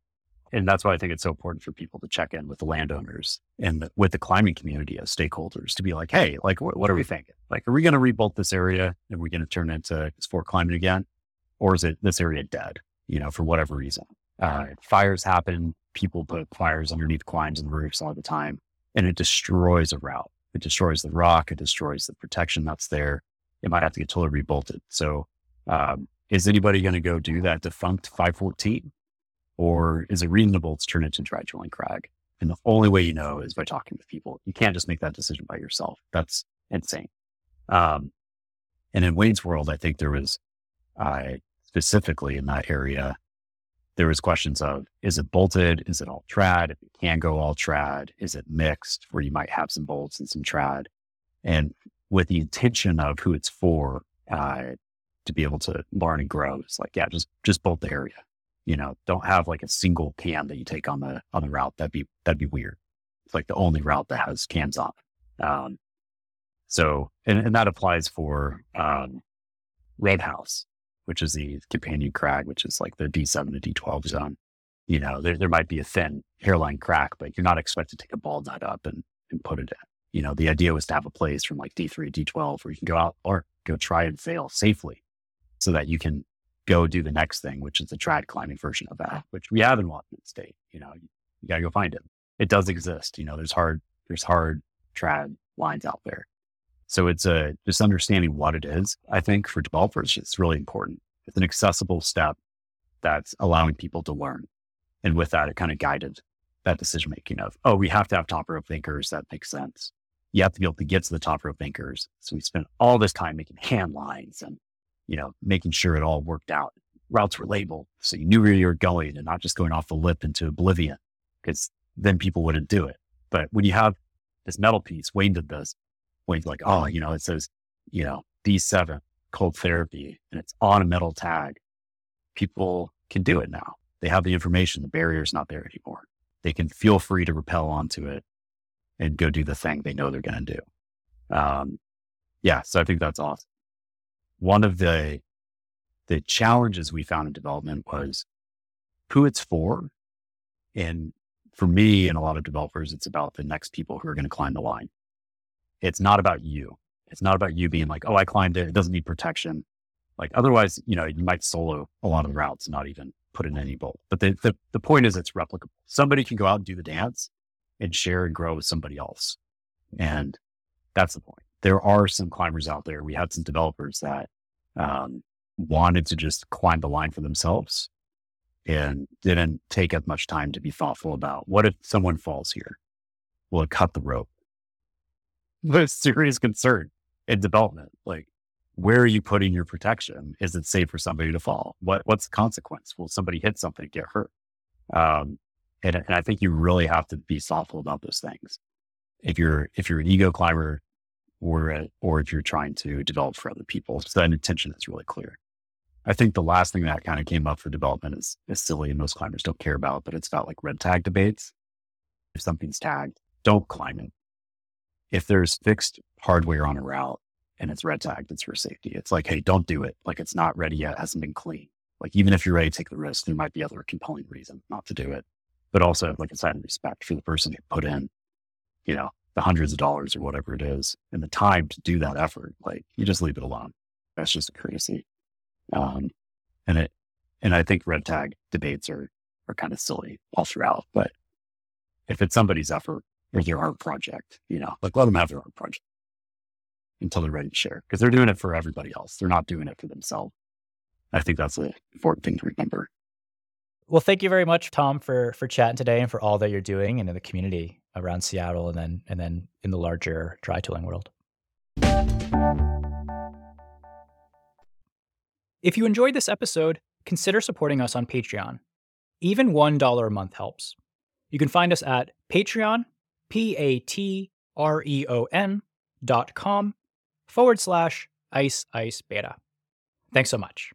And that's why I think it's so important for people to check in with the landowners and with the climbing community as stakeholders to be like, hey, like, wh- what are we thinking? Like, are we going to rebuild this area? Are we going to turn it into sport climbing again? Or is it this area dead, you know, for whatever reason? Uh, fires happen. People put fires underneath climbs and roofs all the time, and it destroys a route. It destroys the rock. It destroys the protection that's there. It might have to get totally rebolted. So, um, is anybody going to go do that defunct 514? Or is it reasonable to turn it to dry tooling crag? And the only way you know is by talking with people. You can't just make that decision by yourself. That's insane. Um, and in Wayne's world, I think there was, uh, specifically in that area, there was questions of, is it bolted? Is it all trad? If it can go all trad, is it mixed where you might have some bolts and some trad? And with the intention of who it's for, uh, to be able to learn and grow, it's like, yeah, just, just bolt the area you know, don't have like a single cam that you take on the on the route. That'd be that'd be weird. It's like the only route that has cams on. Um, so and, and that applies for um, Roadhouse, which is the companion crag, which is like the D7 to D12 zone. You know, there there might be a thin hairline crack, but you're not expected to take a ball nut up and, and put it in. You know, the idea was to have a place from like D3 to D12 where you can go out or go try and fail safely so that you can go do the next thing, which is the trad climbing version of that, which we have in Washington State. You know, you, gotta go find it. It does exist. You know, there's hard, there's hard trad lines out there. So it's a just understanding what it is. I think for developers, it's really important. It's an accessible step that's allowing people to learn. And with that, it kind of guided that decision making of, oh, we have to have top rope thinkers. That makes sense. You have to be able to get to the top rope thinkers. So we spent all this time making hand lines and you know, making sure it all worked out. Routes were labeled so you knew where you were going and not just going off the lip into oblivion because then people wouldn't do it. But when you have this metal piece, Wayne did this. Wayne's like, oh, you know, it says, you know, D7 cold therapy and it's on a metal tag. People can do it now. They have the information. The barrier's not there anymore. They can feel free to rappel onto it and go do the thing they know they're going to do. Um, yeah. So I think that's awesome one of the the challenges we found in development was who it's for. And for me and a lot of developers, it's about the next people who are going to climb the line. It's not about you. It's not about you being like, oh, I climbed it. It doesn't need protection. Like otherwise, you know, you might solo a lot of the routes not even put in any bolt. But the, the, the point is it's replicable. Somebody can go out and do the dance and share and grow with somebody else. And that's the point there are some climbers out there. We had some developers that um, wanted to just climb the line for themselves and didn't take as much time to be thoughtful about what if someone falls here? Will it cut the rope? The serious concern in development. Like, where are you putting your protection? Is it safe for somebody to fall? What what's the consequence? Will somebody hit something, get hurt? Um, and, and I think you really have to be thoughtful about those things. If you're if you're an ego climber, or uh, or if you're trying to develop for other people. So that intention is really clear. I think the last thing that kind of came up for development is, is silly and most climbers don't care about, but it's about like red tag debates. If something's tagged, don't climb it. If there's fixed hardware on a route and it's red tagged, it's for safety. It's like, hey, don't do it. Like it's not ready yet, hasn't been clean. Like even if you're ready to take the risk, there might be other compelling reason not to do it. But also like a sign of respect for the person who put in, you know, the hundreds of dollars or whatever it is and the time to do that effort, like you just leave it alone. That's just a courtesy. Um, and it, and I think red tag debates are, are kind of silly all throughout, but if it's somebody's effort or their art project, you know, like let them have their art project until they're ready to share because they're doing it for everybody else. They're not doing it for themselves. I think that's an important thing to remember. Well, thank you very much, Tom, for for chatting today and for all that you're doing and in the community around Seattle and then and then in the larger dry tooling world. If you enjoyed this episode, consider supporting us on Patreon. Even $1 a month helps. You can find us at Patreon, P A T R E O N dot com forward slash ice ice beta. Thanks so much.